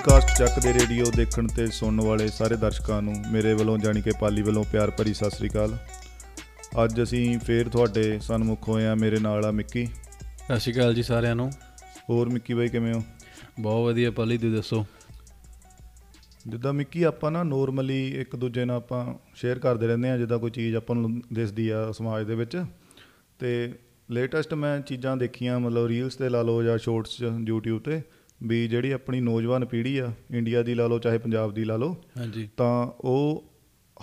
Podcast ਚੱਕ ਦੇ radio ਦੇਖਣ ਤੇ ਸੁਣਨ ਵਾਲੇ ਸਾਰੇ ਦਰਸ਼ਕਾਂ ਨੂੰ ਮੇਰੇ ਵੱਲੋਂ ਜਾਣੀ ਕਿ ਪਾਲੀ ਵੱਲੋਂ ਪਿਆਰ ਭਰੀ ਸਤਿ ਸ੍ਰੀ ਅਕਾਲ। ਅੱਜ ਅਸੀਂ ਫੇਰ ਤੁਹਾਡੇ ਸਨਮੁਖ ਹੋਏ ਆ ਮੇਰੇ ਨਾਲ ਆ ਮਿੱਕੀ। ਸਤਿ ਸ਼੍ਰੀ ਅਕਾਲ ਜੀ ਸਾਰਿਆਂ ਨੂੰ। ਹੋਰ ਮਿੱਕੀ ਬਾਈ ਕਿਵੇਂ ਹੋ? ਬਹੁਤ ਵਧੀਆ ਪਾਲੀ ਤੁਸੀਂ ਦੱਸੋ? ਜਿੱਦਾਂ ਮਿੱਕੀ ਆਪਾਂ ਨਾ ਨੋਰਮਲੀ ਇੱਕ ਦੂਜੇ ਨਾਲ ਆਪਾਂ ਸ਼ੇਅਰ ਕਰਦੇ ਰਹਿੰਦੇ ਆ ਜਿੱਦਾਂ ਕੋਈ ਚੀਜ਼ ਆਪਾਂ ਨੂੰ ਦਿਸਦੀ ਆ ਸਮਾਜ ਦੇ ਵਿੱਚ। ਤੇ ਲੇਟੈਸਟ ਮੈਂ ਚੀਜ਼ਾਂ ਦੇਖੀਆਂ ਮਤਲਬ ਰੀਲਸ ਤੇ ਲਾ ਲਓ ਜਾਂ ਸ਼ਾਰਟਸ YouTube ਤੇ। ਵੀ ਜਿਹੜੀ ਆਪਣੀ ਨੌਜਵਾਨ ਪੀੜ੍ਹੀ ਆ ਇੰਡੀਆ ਦੀ ਲਾ ਲਓ ਚਾਹੇ ਪੰਜਾਬ ਦੀ ਲਾ ਲਓ ਹਾਂਜੀ। ਤਾਂ ਉਹ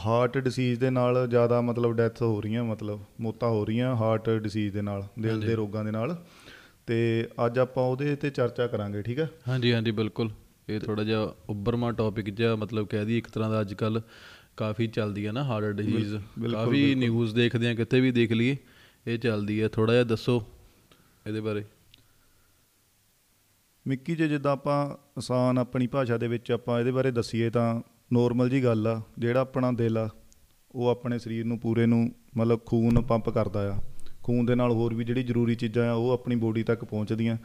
ਹਾਰਟ ਡਿਸੀਜ਼ ਦੇ ਨਾਲ ਜ਼ਿਆਦਾ ਮਤਲਬ ਡੈਥ ਹੋ ਰਹੀਆਂ ਮਤਲਬ ਮੌਤਾਂ ਹੋ ਰਹੀਆਂ ਹਾਰਟ ਡਿਸੀਜ਼ ਦੇ ਨਾਲ ਦਿਲ। ਦੇ ਰੋਗਾਂ ਦੇ ਨਾਲ। ਤੇ ਅੱਜ ਆਪਾਂ ਉਹਦੇ ਤੇ ਚਰਚਾ ਕਰਾਂਗੇ ਠੀਕ ਹੈ ਹਾਂਜੀ ਹਾਂਜੀ ਬਿਲਕੁਲ। ਇਹ ਥੋੜਾ ਜਿਹਾ ਉੱਭਰਮਾ ਟੌਪਿਕ ਜਿਹਾ ਮਤਲਬ ਕਹਿ ਦਈਏ ਇੱਕ ਤਰ੍ਹਾਂ ਦਾ ਅੱਜ ਕੱਲ ਕਾਫੀ ਚੱਲਦੀ ਹੈ ਨਾ ਹਾਰਟ ਬਿਲਕੁਲ, ਕਾਫੀ। ਨਿਊਜ਼ ਦੇਖਦੇ ਆ ਕਿਤੇ ਵੀ ਦੇਖ ਲਈਏ ਇਹ ਚੱਲਦੀ ਹੈ ਥੋੜਾ ਜਿਹਾ ਦੱਸੋ ਇਹਦੇ ਬਾਰੇ। ਮਿੱਕੀ ਜੇ ਜਿੱਦਾਂ ਆਪਾਂ ਆਸਾਨ ਆਪਣੀ ਭਾਸ਼ਾ ਦੇ ਵਿੱਚ ਆਪਾਂ ਇਹਦੇ ਬਾਰੇ ਦੱਸੀਏ ਤਾਂ ਨੋਰਮਲ ਜੀ ਗੱਲ ਆ ਜਿਹੜਾ ਆਪਣਾ ਦਿਲ ਆ ਉਹ ਆਪਣੇ ਸਰੀਰ ਨੂੰ ਪੂਰੇ ਨੂੰ ਮਤਲਬ ਖੂਨ ਪੰਪ ਕਰਦਾ ਆ। ਖੂਨ ਦੇ ਨਾਲ ਹੋਰ ਵੀ ਜਿਹੜੀ ਜ਼ਰੂਰੀ ਚੀਜ਼ਾਂ ਆ ਉਹ ਆਪਣੀ ਬੋਡੀ ਤੱਕ ਪਹੁੰਚਦੀਆਂ।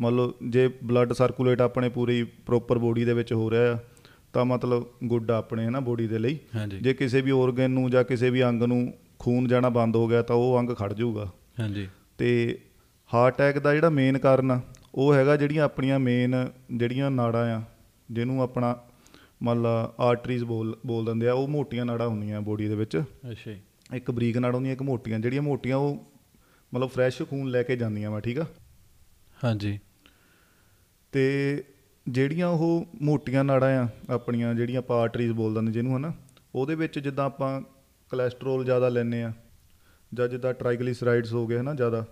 ਮਤਲਬ ਜੇ ਬਲੱਡ ਸਰਕੂਲੇਟ ਆਪਣੇ ਪੂਰੀ ਪ੍ਰੋਪਰ ਬੋਡੀ ਦੇ ਵਿੱਚ ਹੋ ਰਿਹਾ ਆ ਤਾਂ ਮਤਲਬ ਗੁੱਡ ਆਪਣੇ ਹੈ ਨਾ ਬੋਡੀ ਦੇ ਲਈ। ਜੇ ਕਿਸੇ ਵੀ organ ਨੂੰ ਜਾਂ ਕਿਸੇ ਵੀ ਅੰਗ ਨੂੰ ਖੂਨ ਜਾਣਾ ਬੰਦ ਹੋ ਗਿਆ ਤਾਂ ਉਹ ਅੰਗ ਖੜ ਜਾਊਗਾ। ਹਾਂਜੀ। ਤੇ ਹਾਰਟ ਅਟੈਕ ਦਾ ਜਿਹੜਾ ਮੇਨ ਕਾਰਨ ਆ ਉਹ ਹੈਗਾ ਜਿਹੜੀਆਂ ਆਪਣੀਆਂ ਮੇਨ ਜਿਹੜੀਆਂ ਨਾੜਾਂ ਆ ਜਿਹਨੂੰ ਆਪਣਾ ਮੰਨ ਲਾ ਆਰਟਰੀਜ਼ ਬੋਲ ਬੋਲ ਦਿੰਦੇ ਆ ਉਹ ਮੋਟੀਆਂ ਨਾੜਾਂ ਹੁੰਦੀਆਂ ਬੋਡੀ ਦੇ ਵਿੱਚ। ਅੱਛਾ ਜੀ। ਇੱਕ ਬਰੀਕ ਨਾੜ ਹੁੰਦੀਆਂ ਇੱਕ ਮੋਟੀਆਂ ਜਿਹੜੀਆਂ ਮੋਟੀਆਂ ਉਹ ਮਤਲਬ ਫਰੈਸ਼ ਖੂਨ ਲੈ ਕੇ ਜਾਂਦੀਆਂ ਵਾ ਠੀਕ ਆ? ਹਾਂਜੀ। ਤੇ ਜਿਹੜੀਆਂ ਉਹ ਮੋਟੀਆਂ ਨਾੜਾਂ ਆ ਆਪਣੀਆਂ ਜਿਹੜੀਆਂ ਆਪਾਂ ਆਰਟਰੀਜ਼ ਬੋਲ ਦਿੰਦੇ ਜਿਹਨੂੰ ਹਨਾ ਉਹਦੇ ਵਿੱਚ ਜਿੱਦਾਂ ਆਪਾਂ ਕੋਲੇਸਟ੍ਰੋਲ ਜ਼ਿਆਦਾ ਲੈਂਦੇ ਆ ਜਾਂ ਜਿੱਦਾਂ ਟ੍ਰਾਈਗਲਿਸਰਾਈਡਸ ਹੋ ਗਏ ਹਨਾ ਜ਼ਿਆਦਾ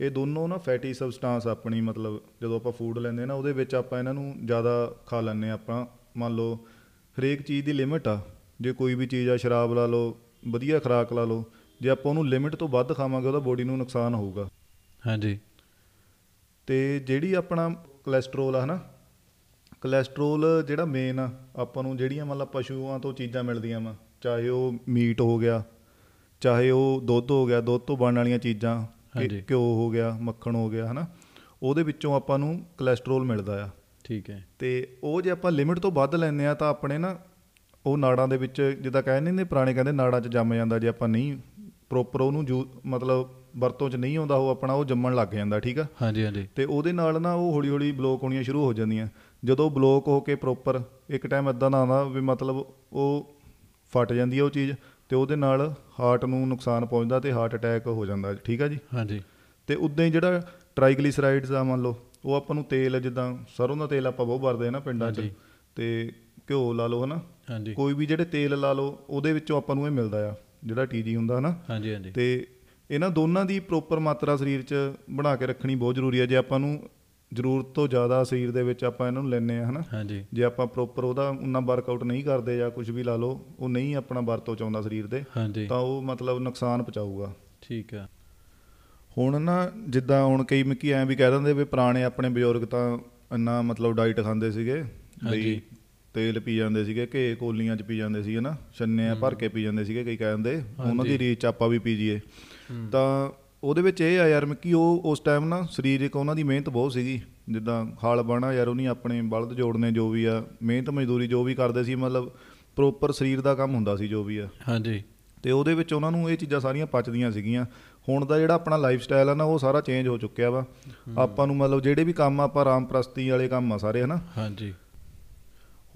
ਇਹ ਦੋਨੋਂ ਨਾ ਫੈਟੀ ਸਬਸਟੈਂਸ ਆਪਣੀ ਮਤਲਬ ਜਦੋਂ ਆਪਾਂ ਫੂਡ ਲੈਂਦੇ ਨਾ ਉਹਦੇ ਵਿੱਚ ਆਪਾਂ ਇਹਨਾਂ ਨੂੰ ਜ਼ਿਆਦਾ ਖਾ ਲੈਂਦੇ ਆ ਆਪਾਂ। ਮੰਨ ਲਓ ਹਰੇਕ ਚੀਜ਼ ਦੀ ਲਿਮਿਟ ਆ। ਜੇ ਕੋਈ ਵੀ ਚੀਜ਼ ਆ ਸ਼ਰਾਬ ਲਾ ਲਓ ਵਧੀਆ ਖੁਰਾਕ ਲਾ ਲਓ ਜੇ ਆਪਾਂ ਉਹਨੂੰ ਲਿਮਿਟ ਤੋਂ ਵੱਧ ਖਾਵਾਂਗੇ ਉਹਦਾ ਬੋਡੀ ਨੂੰ ਨੁਕਸਾਨ ਹੋਊਗਾ। ਹਾਂਜੀ। ਤੇ ਜਿਹੜੀ ਆਪਣਾ ਕੋਲੇਸਟ੍ਰੋਲ ਆ ਹਨਾ ਕੋਲੇਸਟ੍ਰੋਲ ਜਿਹੜਾ ਮੇਨ ਆ ਆਪਾਂ ਨੂੰ ਜਿਹੜੀਆਂ ਮਤਲਬ ਪਸ਼ੂਆਂ ਤੋਂ ਚੀਜ਼ਾਂ ਮਿਲਦੀਆਂ ਵਾ ਚਾਹੇ ਉਹ ਮੀਟ ਹੋ ਗਿਆ ਚਾਹੇ ਉਹ ਦੁੱਧ ਹੋ ਗਿਆ ਦੁੱਧ ਤੋਂ ਬਣਨ ਵਾਲੀਆਂ ਚੀਜ਼ਾਂ। ਘਿਓ ਹੋ ਗਿਆ ਮੱਖਣ ਹੋ ਗਿਆ ਹਨਾ? ਉਹਦੇ ਵਿੱਚੋਂ ਆਪਾਂ ਨੂੰ ਕੋਲੇਸਟ੍ਰੋਲ ਮਿਲਦਾ ਆ। ਠੀਕ ਹੈ। ਤੇ ਉਹ ਜੇ ਆਪਾਂ ਲਿਮਿਟ ਤੋਂ ਵੱਧ ਲੈਂਦੇ ਆ ਤਾਂ ਆਪਣੇ ਨਾ ਉਹ ਨਾੜਾਂ ਦੇ ਵਿੱਚ ਜਿੱਦਾਂ ਕਹਿੰਦੇ ਨੇ ਪੁਰਾਣੇ ਕਹਿੰਦੇ ਨਾੜਾਂ 'ਚ ਜੰਮ ਜਾਂਦਾ ਜੇ ਆਪਾਂ ਨਹੀਂ ਪ੍ਰੋਪਰ ਉਹਨੂੰ ਮਤਲਬ ਵਰਤੋਂ 'ਚ ਨਹੀਂ ਆਉਂਦਾ ਉਹ ਆਪਣਾ ਉਹ ਜੰਮਣ ਲੱਗ ਜਾਂਦਾ ਠੀਕ ਆ? ਹਾਂਜੀ ਹਾਂਜੀ। ਤੇ ਉਹਦੇ ਨਾਲ ਨਾ ਉਹ ਹੌਲੀ ਹੌਲੀ ਬਲੋਕ ਹੋਣੀਆਂ ਸ਼ੁਰੂ ਹੋ ਜਾਂਦੀਆਂ। ਜਦੋਂ ਬਲੋਕ ਹੋ ਕੇ ਪ੍ਰੋਪਰ ਇੱਕ ਟਾਈਮ ਇਦਾਂ ਦਾ ਆਉਂਦਾ ਵੀ ਮਤਲਬ ਉਹ ਫਟ ਜਾਂਦੀ ਹੈ ਉਹ ਚੀਜ਼ ਤੇ ਉਹਦੇ ਨਾਲ ਹਾਰਟ ਨੂੰ ਨੁਕਸਾਨ ਪਹੁੰਚਦਾ ਤੇ ਹਾਰਟ ਅਟੈਕ ਹੋ ਜਾਂਦਾ ਠੀਕ ਆ ਜੀ? ਹਾਂਜੀ। ਤੇ ਉਦਾਂ ਹੀ ਜਿਹੜਾ ਟ੍ਰਾਈਗਲਿਸਰਾਈਡਸ ਆ ਮੰਨ ਲਓ ਉਹ ਆਪਾਂ ਨੂੰ ਤੇਲ ਜਿੱਦਾਂ ਸਰੋਂ ਦਾ ਤੇਲ ਆਪਾਂ ਬਹੁਤ ਵਰਦੇ ਆ ਨਾ ਪਿੰਡਾਂ 'ਚ। ਤੇ ਘਿਓ ਲਾ ਲਓ ਹਨਾ? ਹਾਂਜੀ। ਕੋਈ ਵੀ ਜਿਹੜੇ ਤੇਲ ਲਾ ਲਓ ਉਹਦੇ ਵਿੱਚੋਂ ਆਪਾਂ ਨੂੰ ਇਹ ਮਿਲਦਾ ਆ ਜਿਹੜਾ ਟੀਜੀ ਹੁੰਦਾ ਹਨਾ? ਹਾਂਜੀ ਹਾਂਜੀ। ਤੇ ਇਹਨਾਂ ਦੋਨਾਂ ਦੀ ਪ੍ਰੋਪਰ ਮਾਤਰਾ ਸਰੀਰ 'ਚ ਬਣਾ ਕੇ ਰੱਖਣੀ ਬਹੁਤ ਜ਼ਰੂਰੀ ਹੈ ਜੇ ਆਪਾਂ ਨੂੰ ਜ਼ਰੂਰਤ ਤੋਂ ਜ਼ਿਆਦਾ ਸਰੀਰ ਦੇ ਵਿੱਚ ਆਪਾਂ ਇਹਨਾਂ ਨੂੰ ਲੈਨੇ ਆ ਹਨਾ? ਹਾਂਜੀ। ਜੇ ਆਪਾਂ ਪ੍ਰੋਪਰ ਉਹਦਾ ਉਨਾ ਵਰਕਆਊਟ ਨਹੀਂ ਕਰਦੇ ਜਾਂ ਕੁਝ ਵੀ ਲਾ ਲਓ ਉਹ ਨਹੀਂ ਆਪਣਾ ਵਰਤੋਂ ਚ ਆਉਂਦਾ ਸਰੀਰ ਦੇ ਤਾਂ ਉਹ ਮਤਲਬ ਨੁਕਸਾਨ ਪਹੁੰਚਾਊਗਾ। ਠੀਕ ਹੈ ਹੁਣ ਨਾ ਜਿੱਦਾਂ ਹੁਣ ਕਈ ਮਿੱਕੀ ਐਂ ਵੀ ਕਹਿ ਦਿੰਦੇ ਵੀ ਪੁਰਾਣੇ ਆਪਣੇ ਬਜ਼ੁਰਗ ਤਾਂ ਇੰਨਾ ਮਤਲਬ ਡਾਈਟ ਖਾਂਦੇ ਸੀਗੇ ਬਈ। ਤੇਲ ਪੀ ਜਾਂਦੇ ਸੀਗੇ ਘੇ ਕੋਲੀਆਂ ਚ ਪੀ ਜਾਂਦੇ ਸੀਗੇ ਨਾ ਛੰਨੇ ਭਰ ਕੇ ਪੀ ਜਾਂਦੇ ਸੀਗੇ ਕਈ ਕਹਿੰਦੇ ਉਹਨਾਂ ਦੀ। ਰੀਚ ਆਪਾਂ ਵੀ ਪੀ ਜੀਏ। ਤਾਂ ਉਹਦੇ ਵਿੱਚ ਇਹ ਆ ਯਾਰ ਮਿੱਕੀ ਉਹ ਉਸ ਟਾਈਮ ਨਾ ਸਰੀਰਕ ਉਹਨਾਂ ਦੀ ਮਿਹਨਤ ਬਹੁਤ ਸੀਗੀ। ਜਿੱਦਾਂ ਹਾਲ ਬਾਣਾ ਯਾਰ ਉਹਨੀ ਆਪਣੇ ਬਲਦ ਜੋੜਨੇ ਜੋ ਵੀ ਆ ਮਿਹਨਤ ਮਜ਼ਦੂਰੀ ਜੋ ਵੀ ਕਰਦੇ ਸੀ ਮਤਲਬ ਪ੍ਰੋਪਰ ਸਰੀਰ ਦਾ ਕੰਮ ਹੁੰਦਾ ਸੀ ਜੋ ਵੀ ਆ। ਹਾਂਜੀ। ਤੇ ਉਹਦੇ ਵਿੱਚ ਉਹਨਾਂ ਨੂੰ ਇਹ ਚੀਜ਼ਾਂ ਸਾਰੀਆਂ ਪਚਦੀਆਂ ਸੀਗੀਆਂ। ਹੁਣ ਦਾ ਜਿਹੜਾ ਆਪਣਾ ਲਾਈਫ ਸਟਾਈਲ ਆ ਨਾ ਉਹ ਸਾਰਾ ਚੇਂਜ ਹੋ ਚੁੱਕਿਆ ਵਾ। ਆਪਾਂ ਨੂੰ ਮਤਲਬ ਜਿਹੜੇ ਵੀ ਕੰਮ ਆਪਾਂ ਆਰਾਮ ਪ੍ਰਸਤੀ ਵਾਲੇ ਕੰਮ ਆ ਸਾਰੇ ਹਨਾ? ਹਾਂਜੀ।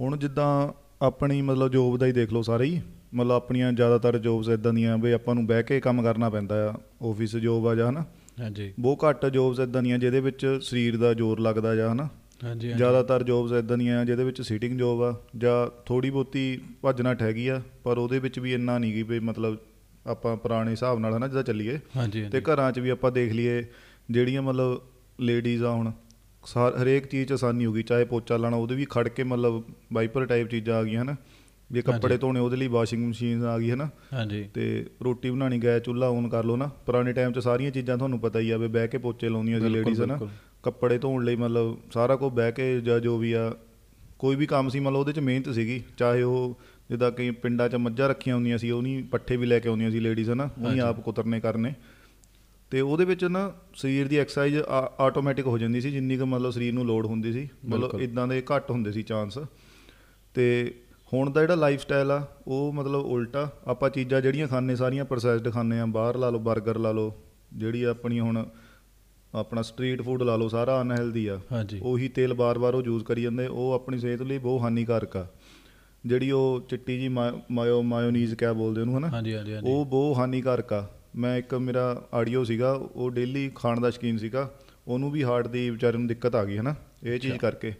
ਹੁਣ ਜਿੱਦਾਂ ਆਪਣੀ ਮਤਲਬ ਜੋਬ ਦਾ ਹੀ ਦੇਖ ਲਓ ਸਾਰੇ ਹੀ। ਮਤਲਬ ਆਪਣੀਆਂ ਜ਼ਿਆਦਾਤਰ ਜੋਬਸ ਇਦਾਂ ਦੀਆਂ ਵੀ ਆਪਾਂ ਨੂੰ ਬਹਿ ਕੇ ਕੰਮ ਕਰਨਾ ਪੈਂਦਾ ਆ ਆਫਿਸ ਜੋਬ ਆ ਜਾਂ ਹਨਾ। ਹਾਂਜੀ। ਬਹੁਤ ਘੱਟ ਜੋਬਸ ਇਦਾਂ ਦੀਆਂ ਜਿਹਦੇ ਵਿੱਚ ਸਰੀਰ ਦਾ ਜ਼ੋਰ ਲੱਗਦਾ ਜਾਂ ਹਨਾ। ਹਾਂਜੀ। ਜ਼ਿਆਦਾਤਰ ਜੋਬਸ ਇਦਾਂ ਦੀਆਂ ਜਿਹਦੇ ਵਿੱਚ ਸੀਟਿੰਗ ਜੋਬ ਆ ਜਾਂ ਥੋੜੀ ਬਹੁਤੀ ਭੱਜ ਨੱਠ ਹੈਗੀ ਆ ਪਰ ਉਹਦੇ ਵਿੱਚ ਵੀ ਇੰਨਾ ਨਹੀਂ ਗੀ ਵੀ ਮਤਲਬ ਆਪਾਂ ਪੁਰਾਣੇ ਹਿਸਾਬ ਨਾਲ ਹਨਾ ਜਿੱਦਾਂ ਚੱਲੀਏ। ਹਾਂਜੀ ਤੇ ਘਰਾਂ 'ਚ ਵੀ ਆਪਾਂ ਦੇਖ ਲਈਏ ਜਿਹੜੀਆਂ ਮਤਲਬ ਲੇਡੀਜ਼ ਆ ਹੁਣ ਹਰੇਕ ਚੀਜ਼ ਆਸਾਨੀ ਹੋ ਗਈ ਚਾਹੇ ਪੋਚਾ ਲਾਣਾ ਉਹਦੇ ਵੀ ਖੜ ਕੇ ਮਤਲਬ ਵਾਈਪਰ ਟਾਈਪ ਚੀਜ਼ਾਂ ਆ ਗਈਆਂ ਹਨਾ। ਜੇ ਕੱਪੜੇ। ਧੋਣੇ ਉਹਦੇ ਲਈ ਵਾਸ਼ਿੰਗ ਮਸ਼ੀਨ ਆ ਗਈ ਹਨਾ? ਹਾਂਜੀ। ਤੇ ਰੋਟੀ ਬਣਾਣੀ ਗੈਸ ਚੁੱਲ੍ਹਾ ਔਨ ਕਰ ਲਓ ਨਾ। ਪੁਰਾਣੇ ਟਾਈਮ 'ਚ ਸਾਰੀਆਂ ਚੀਜ਼ਾਂ ਤੁਹਾਨੂੰ ਪਤਾ ਹੀ ਆ ਵੀ ਬਹਿ ਕੇ ਪੋਚੇ ਲਾਉਂਦੀਆਂ ਸੀ ਲੇਡੀਜ਼ ਹਨਾ? ਬਿਲਕੁਲ। ਕੱਪੜੇ ਧੋਣ ਲਈ ਮਤਲਬ ਸਾਰਾ ਕੁਝ ਬਹਿ ਕੇ ਜਾਂ ਜੋ ਵੀ ਆ ਕੋਈ ਵੀ ਕੰਮ ਸੀ ਮਤਲਬ ਉਹਦੇ 'ਚ ਮਿਹਨਤ ਸੀਗੀ। ਚਾਹੇ ਉਹ ਜਿੱਦਾਂ ਕਈ ਪਿੰਡਾਂ 'ਚ ਮੱਝਾਂ ਰੱਖੀਆਂ ਹੁੰਦੀਆਂ ਸੀ ਉਹਨੀ ਪੱਠੇ ਵੀ ਲੈ ਕੇ ਆਉਂਦੀਆਂ ਸੀ ਲੇਡੀਜ਼ ਹਨਾ? ਉਹਨੀ ਹਾਂਜੀ। ਆਪ ਕੁਤਰਨੇ ਕਰਨੇ। ਤੇ ਉਹਦੇ ਵਿੱਚ ਨਾ ਸਰੀਰ ਦੀ ਐਕਸਰਸਾਈਜ਼ ਆਟੋਮੈਟਿਕ ਹੋ ਜਾਂਦੀ ਸੀ ਜਿੰਨੀ ਕੁ ਮਤਲਬ ਸਰੀਰ ਨੂੰ ਲੋਡ ਹੁੰਦੀ ਸੀ। ਮਤਲਬ। ਇਦਾਂ ਦੇ ਘੱਟ ਹੁੰਦੇ ਸੀ ਚਾਂਸ ਤੇ ਹੁਣ ਦਾ ਜਿਹੜਾ ਲਾਈਫ ਸਟਾਈਲ ਆ ਉਹ ਮਤਲਬ ਉਲਟਾ। ਆਪਾਂ ਚੀਜ਼ਾਂ ਜਿਹੜੀਆਂ ਖਾਂਦੇ ਸਾਰੀਆਂ ਪ੍ਰੋਸੈਸਡ ਖਾਂਦੇ ਆ। ਬਾਹਰ ਲਾ ਲਓ 버ਗਰ ਲਾ ਲਓ ਜਿਹੜੀ ਆਪਣੀ ਹੁਣ ਆਪਣਾ ਸਟਰੀਟ ਫੂਡ ਲਾ ਲਓ ਸਾਰਾ ਅਨਹੈਲਦੀ ਆ। ਉਹੀ ਤੇਲ ਬਾਰ-ਬਾਰ ਉਹ ਯੂਜ਼ ਕਰੀ ਜਾਂਦੇ ਉਹ ਆਪਣੀ ਸਿਹਤ ਲਈ ਬਹੁਤ ਹਾਨੀਕਾਰਕ ਆ। ਜਿਹੜੀ ਉਹ ਚਿੱਟੀ ਜੀ ਮਾਇਓ ਮਾਇਓਨੀਜ਼ ਕਿਆ ਬੋਲਦੇ ਉਹਨੂੰ ਹਨਾ? ਹਾਂਜੀ ਹਾਂਜੀ ਉਹ ਬਹੁਤ ਹਾਨੀਕਾਰਕ ਆ। ਮੈਂ ਇੱਕ ਮੇਰਾ ਆਡੀਓ ਸੀਗਾ ਉਹ ਡੇਲੀ ਖਾਣ ਦਾ ਸ਼ੌਕੀਨ ਸੀਗਾ। ਉਹਨੂੰ ਵੀ ਹਾਰਟ ਦੀ ਵਿਚਾਰੇ ਨੂੰ ਦਿੱਕਤ ਆ ਗਈ ਹਨਾ? ਇਹ ਚੀਜ਼ ਕਰਕੇ।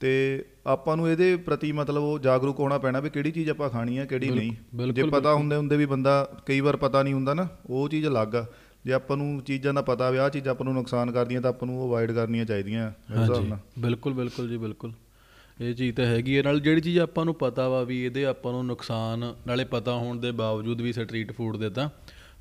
ਤੇ ਆਪਾਂ ਨੂੰ ਇਹਦੇ ਪ੍ਰਤੀ ਮਤਲਬ ਉਹ ਜਾਗਰੂਕ ਹੋਣਾ ਪੈਣਾ ਵੀ ਕਿਹੜੀ ਚੀਜ਼ ਆਪਾਂ ਖਾਣੀ ਆ ਕਿਹੜੀ ਨਹੀਂ। ਜੇ ਪਤਾ ਹੁੰਦੇ ਹੁੰਦੇ ਵੀ ਬੰਦਾ ਕਈ ਵਾਰ ਪਤਾ ਨਹੀਂ ਹੁੰਦਾ ਨਾ ਉਹ ਚੀਜ਼ ਅਲੱਗ ਆ। ਜੇ ਆਪਾਂ ਨੂੰ ਚੀਜ਼ਾਂ ਦਾ ਪਤਾ ਵੀ ਆਹ ਚੀਜ਼ਾਂ ਆਪਾਂ ਨੂੰ ਨੁਕਸਾਨ ਕਰਦੀਆਂ ਤਾਂ ਆਪਾਂ ਨੂੰ ਉਹ ਅਵਾਇਡ ਕਰਨੀਆਂ ਚਾਹੀਦੀਆਂ ਮੇਰੇ ਹਿਸਾਬ ਨਾਲ। ਬਿਲਕੁਲ ਬਿਲਕੁਲ ਜੀ ਬਿਲਕੁਲ। ਇਹ ਚੀਜ਼ ਤਾਂ ਹੈਗੀ ਹੈ ਨਾਲ ਜਿਹੜੀ ਚੀਜ਼ ਆਪਾਂ ਨੂੰ ਪਤਾ ਵਾ ਵੀ ਇਹਦੇ ਆਪਾਂ ਨੂੰ ਨੁਕਸਾਨ ਨਾਲੇ ਪਤਾ ਹੋਣ ਦੇ ਬਾਵਜੂਦ ਵੀ ਸਟਰੀਟ ਫੂਡ ਦੇ ਤਾਂ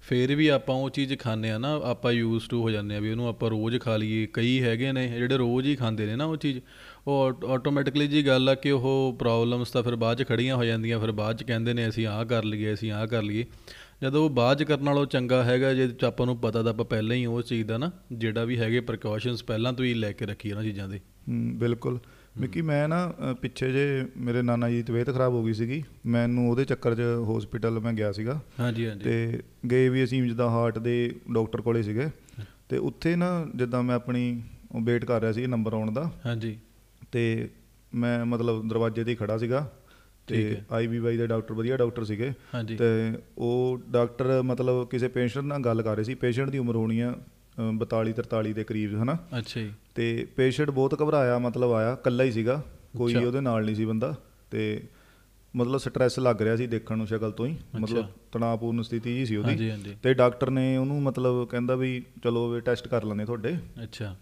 ਫਿਰ ਵੀ ਆਪਾਂ ਉਹ ਚੀਜ਼ ਖਾਂਦੇ ਆ ਨਾ, ਆਪਾਂ ਯੂਜ਼ ਟੂ ਹੋ ਜਾਂਦੇ ਆ ਵੀ ਉਹਨੂੰ ਆਪਾਂ ਰੋਜ਼ ਖਾ ਲਈਏ। ਕਈ ਹੈਗੇ ਨੇ ਜਿਹੜੇ ਰੋਜ਼ ਹੀ ਖਾਂਦੇ ਨੇ ਨਾ ਉਹ ਚੀਜ਼। ਉਹ ਆਟੋਮੈਟਿਕਲੀ ਜੀ ਗੱਲ ਆ ਕਿ ਉਹ ਪ੍ਰੋਬਲਮਸ ਤਾਂ ਫਿਰ ਬਾਅਦ ਚ ਖੜੀਆਂ ਹੋ ਜਾਂਦੀਆਂ, ਫਿਰ ਬਾਅਦ ਚ ਕਹਿੰਦੇ ਨੇ ਅਸੀਂ ਆਹ ਕਰ ਲਈਏ, ਅਸੀਂ ਆਹ ਕਰ ਲਈਏ। ਜਦੋਂ ਉਹ ਬਾਅਦ ਚ ਕਰਨ ਨਾਲੋਂ ਚੰਗਾ ਹੈਗਾ ਜੇ ਆਪਾਂ ਨੂੰ ਪਤਾ ਤਾਂ ਆਪਾਂ ਪਹਿਲਾਂ ਹੀ ਉਹ ਚੀਜ਼ ਦਾ ਨਾ, ਜਿਹੜਾ ਵੀ ਹੈਗੇ ਪ੍ਰੀਕਾਸ਼ਨਸ ਪਹਿਲਾਂ ਤੋਂ ਹੀ ਲੈ ਕੇ ਰੱਖੀਏ ਉਹਨਾਂ ਚੀਜ਼ਾਂ ਦੇ। ਹੂੰ, ਬਿਲਕੁਲ। ਮਿੱਕੀ ਮੈਂ ਨਾ ਪਿੱਛੇ ਜੇ ਮੇਰੇ ਨਾਨਾ ਜੀ ਦੀ ਤਬੀਅਤ ਖਰਾਬ ਹੋ ਗਈ ਸੀਗੀ ਮੈਨੂੰ ਉਹਦੇ ਚੱਕਰ 'ਚ ਹਸਪੀਟਲ ਮੈਂ ਗਿਆ ਸੀਗਾ। ਹਾਂਜੀ ਹਾਂਜੀ। ਤੇ ਗਏ ਵੀ ਅਸੀਂ ਜਿੱਦਾਂ ਹਾਰਟ ਦੇ ਡਾਕਟਰ ਕੋਲੇ ਸੀਗੇ। ਤੇ ਉੱਥੇ ਨਾ ਜਿੱਦਾਂ ਮੈਂ ਆਪਣੀ ਵੇਟ ਕਰ ਰਿਹਾ ਸੀ ਨੰਬਰ ਆਉਣ ਦਾ। ਹਾਂਜੀ। ਤੇ ਮੈਂ ਮਤਲਬ ਦਰਵਾਜ਼ੇ ਤੇ ਖੜਾ ਸੀਗਾ। ਤੇ। ਆਈਬੀਵਾਈ ਦੇ ਡਾਕਟਰ ਵਧੀਆ ਡਾਕਟਰ ਸੀਗੇ। ਤੇ ਉਹ ਡਾਕਟਰ ਮਤਲਬ ਕਿਸੇ ਪੇਸ਼ੈਂਟ ਨਾਲ ਗੱਲ ਕਰ ਰਹੇ ਸੀ। ਪੇਸ਼ੈਂਟ ਦੀ ਉਮਰ ਹੋਣੀ ਆ 42 43 ਦੇ ਕਰੀਬ ਹਨਾ? ਅੱਛਾ ਜੀ। ਤੇ ਪੇਸ਼ੈਂਟ ਬਹੁਤ ਘਬਰਾਇਆ ਮਤਲਬ ਆਇਆ ਇਕੱਲਾ ਹੀ ਸੀਗਾ ਕੋਈ। ਉਹਦੇ ਨਾਲ ਨਹੀਂ ਸੀ ਬੰਦਾ। ਤੇ ਮਤਲਬ ਸਟ੍ਰੈਸ ਲੱਗ ਰਿਹਾ ਸੀ ਦੇਖਣ ਨੂੰ ਸ਼ਕਲ ਤੋਂ ਹੀ। ਮਤਲਬ। ਤਣਾਅਪੂਰਨ ਸਥਿਤੀ ਜੀ ਸੀ ਉਹਦੀ। ਤੇ ਡਾਕਟਰ ਨੇ ਉਹਨੂੰ ਮਤਲਬ ਕਹਿੰਦਾ ਵੀ ਚਲੋ ਵੀ ਟੈਸਟ ਕਰ ਲੈਂਦੇ ਤੁਹਾਡੇ। ਅੱਛਾ।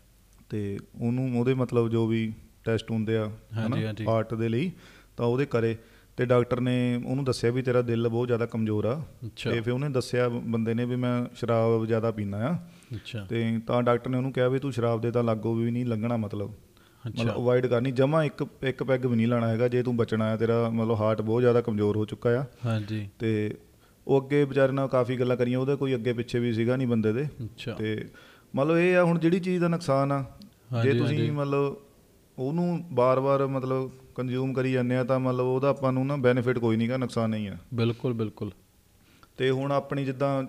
ਤੇ ਉਹਨੂੰ ਉਹਦੇ ਮਤਲਬ ਜੋ ਵੀ ਟੈਸਟ ਹੁੰਦੇ ਆ ਹਾਂਜੀ। ਹਾਰਟ ਦੇ ਲਈ ਤਾਂ ਉਹਦੇ ਕਰੇ। ਤੇ ਡਾਕਟਰ ਨੇ ਉਹਨੂੰ ਦੱਸਿਆ ਵੀ ਤੇਰਾ ਦਿਲ ਬਹੁਤ ਜ਼ਿਆਦਾ ਕਮਜ਼ੋਰ ਆ। ਤੇ ਫਿਰ ਉਹਨੇ ਦੱਸਿਆ ਬੰਦੇ ਨੇ ਵੀ ਮੈਂ ਸ਼ਰਾਬ ਜ਼ਿਆਦਾ ਪੀਣਾ ਆ। ਤੇ ਤਾਂ ਡਾਕਟਰ ਨੇ ਉਹਨੂੰ ਕਿਹਾ ਵੀ ਤੂੰ ਸ਼ਰਾਬ ਦੇ ਤਾਂ ਲਾਗੋ ਵੀ ਨਹੀਂ ਲੰਘਣਾ ਮਤਲਬ। ਮਤਲਬ ਅਵੋਇਡ ਕਰਨੀ। ਜਮਾ ਇੱਕ ਇੱਕ ਪੈਗ ਵੀ ਨਹੀਂ ਲਾਣਾ ਹੈਗਾ। ਜੇ ਤੂੰ ਬਚਣਾ ਹੈ ਤੇਰਾ ਮਤਲਬ ਹਾਰਟ ਬਹੁਤ ਜ਼ਿਆਦਾ ਕਮਜ਼ੋਰ ਹੋ ਚੁੱਕਾ ਆ। ਹਾਂਜੀ। ਤੇ ਉਹ ਅੱਗੇ ਵਿਚਾਰੇ ਨਾਲ ਕਾਫੀ ਗੱਲਾਂ ਕਰੀਆਂ। ਉਹਦੇ ਕੋਈ ਅੱਗੇ ਪਿੱਛੇ ਵੀ ਸੀਗਾ ਨਹੀਂ ਬੰਦੇ ਦੇ। ਅੱਛਾ। ਤੇ ਮਤਲਬ ਇਹ ਆ ਹੁਣ ਜਿਹੜੀ ਚੀਜ਼ ਦਾ ਨੁਕਸਾਨ ਆ ਜੇ ਤੁਸੀਂ। ਮਤਲਬ ਉਹਨੂੰ ਬਾਰ-ਬਾਰ ਮਤਲਬ ਕੰਜ਼ਿਊਮ ਕਰੀ ਜਾਂਦੇ ਆ ਤਾਂ ਮਤਲਬ ਉਹਦਾ ਆਪਾਂ ਨੂੰ ਨਾ ਬੈਨੀਫਿਟ ਕੋਈ ਨਹੀਂਗਾ ਨੁਕਸਾਨ ਨਹੀਂ ਆ। ਬਿਲਕੁਲ ਬਿਲਕੁਲ। ਤੇ ਹੁਣ ਆਪਣੀ ਜਿੱਦਾਂ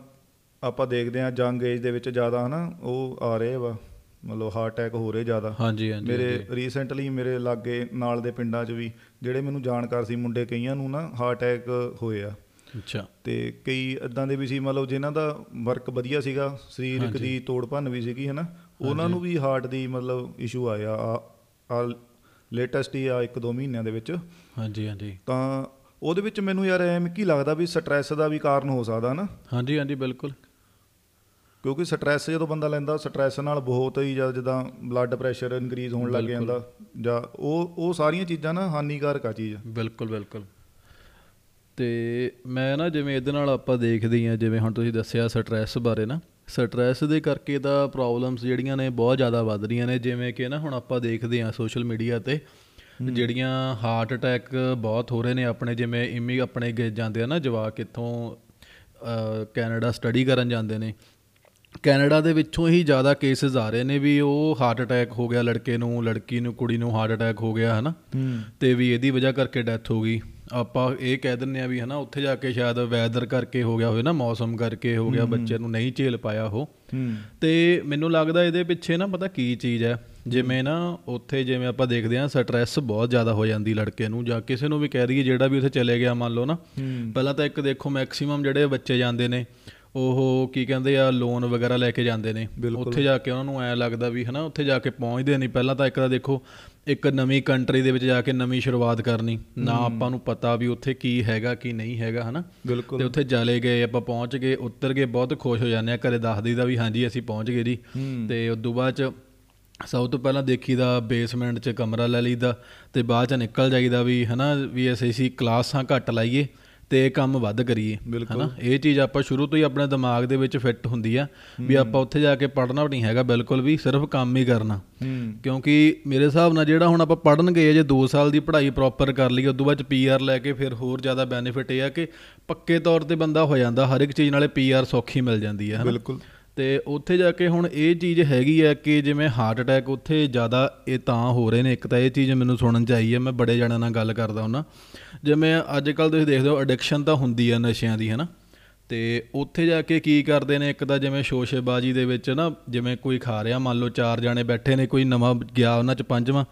ਆਪਾਂ ਦੇਖਦੇ ਆ ਜੰਗ ਏਜ ਦੇ ਵਿੱਚ ਜ਼ਿਆਦਾ ਹਨਾ ਉਹ ਆ ਰਹੇ ਵਾ ਮਤਲਬ ਹਾਰਟ ਅਟੈਕ ਹੋ ਰਹੇ ਜ਼ਿਆਦਾ। ਹਾਂਜੀ ਹਾਂਜੀ ਮੇਰੇ। ਰੀਸੈਂਟਲੀ ਮੇਰੇ ਲਾਗੇ ਨਾਲ ਦੇ ਪਿੰਡਾਂ 'ਚ ਵੀ ਜਿਹੜੇ ਮੈਨੂੰ ਜਾਣਕਾਰ ਸੀ ਮੁੰਡੇ ਕਈਆਂ ਨੂੰ ਨਾ ਹਾਰਟ ਅਟੈਕ ਹੋਏ ਆ। ਅੱਛਾ। ਤੇ ਕਈ ਇਦਾਂ ਦੇ ਵੀ ਸੀ ਮਤਲਬ ਜਿਨ੍ਹਾਂ ਦਾ ਵਰਕ ਵਧੀਆ ਸੀਗਾ ਸਰੀਰਕ। ਦੀ ਤੋੜ ਭੰਨ ਵੀ ਸੀਗੀ ਹਨਾ ਉਹਨਾਂ ਨੂੰ ਵੀ ਹਾਰਟ ਦੀ ਮਤਲਬ ਇਸ਼ੂ ਆਇਆ ਆ ਲੇਟੈਸਟ ਹੀ ਆ ਇੱਕ ਦੋ ਮਹੀਨਿਆਂ ਦੇ ਵਿੱਚ। ਹਾਂਜੀ ਹਾਂਜੀ। ਤਾਂ ਉਹਦੇ ਵਿੱਚ ਮੈਨੂੰ ਯਾਰ ਐਵੇਂ ਕੀ ਲੱਗਦਾ ਵੀ ਸਟ੍ਰੈਸ ਦਾ ਵੀ ਕਾਰਨ ਹੋ ਸਕਦਾ ਨਾ। ਹਾਂਜੀ ਹਾਂਜੀ ਬਿਲਕੁਲ। ਕਿਉਂਕਿ ਸਟ੍ਰੈਸ ਜਦੋਂ ਬੰਦਾ ਲੈਂਦਾ ਸਟ੍ਰੈਸ ਨਾਲ ਬਹੁਤ ਹੀ ਜ਼ਿਆਦਾ ਜਿੱਦਾਂ ਬਲੱਡ ਪ੍ਰੈਸ਼ਰ ਇਨਕਰੀਜ਼ ਹੋਣ ਲੱਗ। ਜਾਂਦਾ ਜਾਂ ਉਹ ਉਹ ਸਾਰੀਆਂ ਚੀਜ਼ਾਂ ਨਾ ਹਾਨੀਕਾਰਕ ਆ ਚੀਜ਼। ਬਿਲਕੁਲ ਬਿਲਕੁਲ। ਤੇ ਮੈਂ ਨਾ ਜਿਵੇਂ ਇਹਦੇ ਨਾਲ ਆਪਾਂ ਦੇਖਦੇ ਹਾਂ ਜਿਵੇਂ ਹੁਣ ਤੁਸੀਂ ਦੱਸਿਆ ਸਟ੍ਰੈਸ ਬਾਰੇ ਨਾ ਸਟ੍ਰੈਸ ਦੇ ਕਰਕੇ ਤਾਂ ਪ੍ਰੋਬਲਮਸ ਜਿਹੜੀਆਂ ਨੇ ਬਹੁਤ ਜ਼ਿਆਦਾ ਵੱਧ ਰਹੀਆਂ ਨੇ। ਜਿਵੇਂ ਕਿ ਨਾ ਹੁਣ ਆਪਾਂ ਦੇਖਦੇ ਹਾਂ ਸੋਸ਼ਲ ਮੀਡੀਆ ਤੇ ਜਿਹੜੀਆਂ ਹਾਰਟ ਅਟੈਕ ਬਹੁਤ ਹੋ ਰਹੇ ਨੇ ਆਪਣੇ ਜਿਵੇਂ ਇਮੀ ਆਪਣੇ ਗਏ ਜਾਂਦੇ ਆ ਨਾ ਜਵਾਕ ਇੱਥੋਂ ਕੈਨੇਡਾ ਸਟੱਡੀ ਕਰਨ ਜਾਂਦੇ ਨੇ। ਕੈਨੇਡਾ ਦੇ ਵਿੱਚੋਂ ਹੀ ਜ਼ਿਆਦਾ ਕੇਸਿਸ ਆ ਰਹੇ ਨੇ ਵੀ ਉਹ ਹਾਰਟ ਅਟੈਕ ਹੋ ਗਿਆ ਲੜਕੇ ਨੂੰ ਲੜਕੀ ਨੂੰ ਕੁੜੀ ਨੂੰ ਹਾਰਟ ਅਟੈਕ ਹੋ ਗਿਆ ਹਨਾ। ਤੇ ਵੀ ਇਹਦੀ ਵਜ੍ਹਾ ਕਰਕੇ ਡੈਥ ਹੋ ਗਈ। ਆਪਾਂ ਇਹ ਕਹਿ ਦਿੰਨੇ ਆ ਵੀ ਹਨਾ ਉੱਥੇ ਜਾ ਕੇ ਸ਼ਾਇਦ ਵੈਦਰ ਕਰਕੇ ਹੋ ਗਿਆ ਹੋਵੇ ਨਾ ਮੌਸਮ ਕਰਕੇ ਹੋ ਗਿਆ ਬੱਚੇ ਨੂੰ ਨਹੀਂ ਝੇਲ ਪਾਇਆ ਉਹ। ਤੇ ਮੈਨੂੰ ਲੱਗਦਾ ਇਹਦੇ ਪਿੱਛੇ ਨਾ ਪਤਾ ਕੀ ਚੀਜ਼ ਹੈ ਜਿਵੇਂ ਨਾ ਉੱਥੇ ਜਿਵੇਂ ਆਪਾਂ ਦੇਖਦੇ ਆ ਸਟ੍ਰੈਸ ਬਹੁਤ ਜ਼ਿਆਦਾ ਹੋ ਜਾਂਦੀ ਲੜਕੇ ਨੂੰ ਜਾਂ ਕਿਸੇ ਨੂੰ ਵੀ ਕਹਿ ਦਈਏ ਜਿਹੜਾ ਵੀ ਉੱਥੇ ਚਲੇ ਗਿਆ ਮੰਨ ਲਓ ਨਾ ਪਹਿਲਾਂ ਤਾਂ ਇੱਕ ਦੇਖੋ ਮੈਕਸਿਮਮ ਜਿਹੜੇ ਬੱਚੇ ਜਾਂਦੇ ਨੇ ਉਹ ਕੀ ਕਹਿੰਦੇ ਆ ਲੋਨ ਵਗੈਰਾ ਲੈ ਕੇ ਜਾਂਦੇ ਨੇ। ਉੱਥੇ ਜਾ ਕੇ ਉਹਨਾਂ ਨੂੰ ਐ ਲੱਗਦਾ ਵੀ ਹਨਾ ਉੱਥੇ ਜਾ ਕੇ ਪਹੁੰਚਦੇ ਨਹੀਂ। ਪਹਿਲਾਂ ਤਾਂ ਇੱਕ ਤਾਂ ਦੇਖੋ ਇੱਕ ਨਵੀਂ ਕੰਟਰੀ ਦੇ ਵਿੱਚ ਜਾ ਕੇ ਨਵੀਂ ਸ਼ੁਰੂਆਤ ਕਰਨੀ। ਨਾ ਆਪਾਂ ਨੂੰ ਪਤਾ ਵੀ ਉੱਥੇ ਕੀ ਹੈਗਾ ਕੀ ਨਹੀਂ ਹੈਗਾ ਹਨਾ। ਤੇ ਉੱਥੇ ਚਲੇ ਗਏ ਆਪਾਂ ਪਹੁੰਚ ਗਏ ਉੱਤਰ ਗਏ ਬਹੁਤ ਖੁਸ਼ ਹੋ ਜਾਂਦੇ ਆ। ਘਰੇ ਦੱਸ ਦਈਦਾ ਵੀ ਹਾਂਜੀ ਅਸੀਂ ਪਹੁੰਚ ਗਏ ਜੀ। ਤੇ ਉਸ ਤੋਂ ਬਾਅਦ ਚ ਸਭ ਤੋਂ ਪਹਿਲਾਂ ਦੇਖੀਦਾ ਬੇਸਮੈਂਟ 'ਚ ਕਮਰਾ ਲੈ ਲਈਦਾ ਤੇ ਬਾਅਦ ਚ ਨਿਕਲ ਜਾਈਦਾ ਵੀ ਹਨਾ ਵੀ ਅਸੀਂ ਅਸੀਂ ਕਲਾਸਾਂ ਘੱਟ ਲਾਈਏ ਤੇ ਇਹ ਕੰਮ ਵੱਧ ਕਰੀਏ। ਹਨਾ। ਇਹ ਚੀਜ਼ ਆਪਾਂ ਸ਼ੁਰੂ ਤੋਂ ਹੀ ਆਪਣੇ ਦਿਮਾਗ ਦੇ ਵਿੱਚ ਫਿੱਟ ਹੁੰਦੀ ਆ ਵੀ ਆਪਾਂ ਉੱਥੇ ਜਾ ਕੇ ਪੜ੍ਹਨਾ ਨਹੀਂ ਹੈਗਾ ਬਿਲਕੁਲ ਵੀ ਸਿਰਫ ਕੰਮ ਹੀ ਕਰਨਾ। ਕਿਉਂਕਿ ਮੇਰੇ ਹਿਸਾਬ ਨਾਲ ਜਿਹੜਾ ਹੁਣ ਆਪਾਂ ਪੜਨ ਗਏ ਜੇ 2 ਸਾਲ ਦੀ ਪੜ੍ਹਾਈ ਪ੍ਰੋਪਰ ਕਰ ਲਈ ਉਸ ਤੋਂ ਬਾਅਦ ਪੀਆਰ ਲੈ ਕੇ ਫਿਰ ਹੋਰ ਜ਼ਿਆਦਾ ਬੈਨੀਫਿਟ ਇਹ ਆ ਕਿ ਪੱਕੇ ਤੌਰ ਤੇ ਬੰਦਾ ਹੋ ਜਾਂਦਾ ਹਰ ਇੱਕ ਚੀਜ਼ ਨਾਲੇ ਪੀਆਰ ਸੌਖੀ ਮਿਲ ਜਾਂਦੀ ਹੈ ਹਨਾ। ਬਿਲਕੁਲ। ਤੇ ਉੱਥੇ ਜਾ ਕੇ ਹੁਣ ਇਹ ਚੀਜ਼ ਹੈਗੀ ਆ ਕਿ ਜਿਵੇਂ ਹਾਰਟ ਅਟੈਕ ਉੱਥੇ ਜ਼ਿਆਦਾ ਇਹ ਤਾਂ ਹੋ ਰਹੇ ਨੇ। ਇੱਕ ਤਾਂ ਇਹ ਚੀਜ਼ ਮੈਨੂੰ ਸੁਣਨ ਚ ਆਈ ਹੈ ਮੈਂ ਬੜੇ ਜਣਿਆਂ ਨਾਲ ਗੱਲ ਕਰਦਾ ਹੁੰਨਾ। ਜਿਵੇਂ ਅੱਜ ਕੱਲ ਤੁਸੀਂ ਦੇਖਦੇ ਹੋ ਐਡਿਕਸ਼ਨ ਤਾਂ ਹੁੰਦੀ ਆ ਨਸ਼ਿਆਂ ਦੀ ਹੈਨਾ? ਤੇ ਉੱਥੇ ਜਾ ਕੇ ਕੀ ਕਰਦੇ ਨੇ? ਇੱਕ ਤਾਂ ਜਿਵੇਂ ਸ਼ੋਸ਼ੇਬਾਜ਼ੀ ਦੇ ਵਿੱਚ ਨਾ ਜਿਵੇਂ ਕੋਈ ਖਾ ਰਿਹਾ ਮੰਨ ਲਓ ਚਾਰ ਜਾਣੇ ਬੈਠੇ ਨੇ ਕੋਈ ਨਵਾਂ ਗਿਆ ਉਹਨਾਂ ਚ ਪੰਜਵਾਂ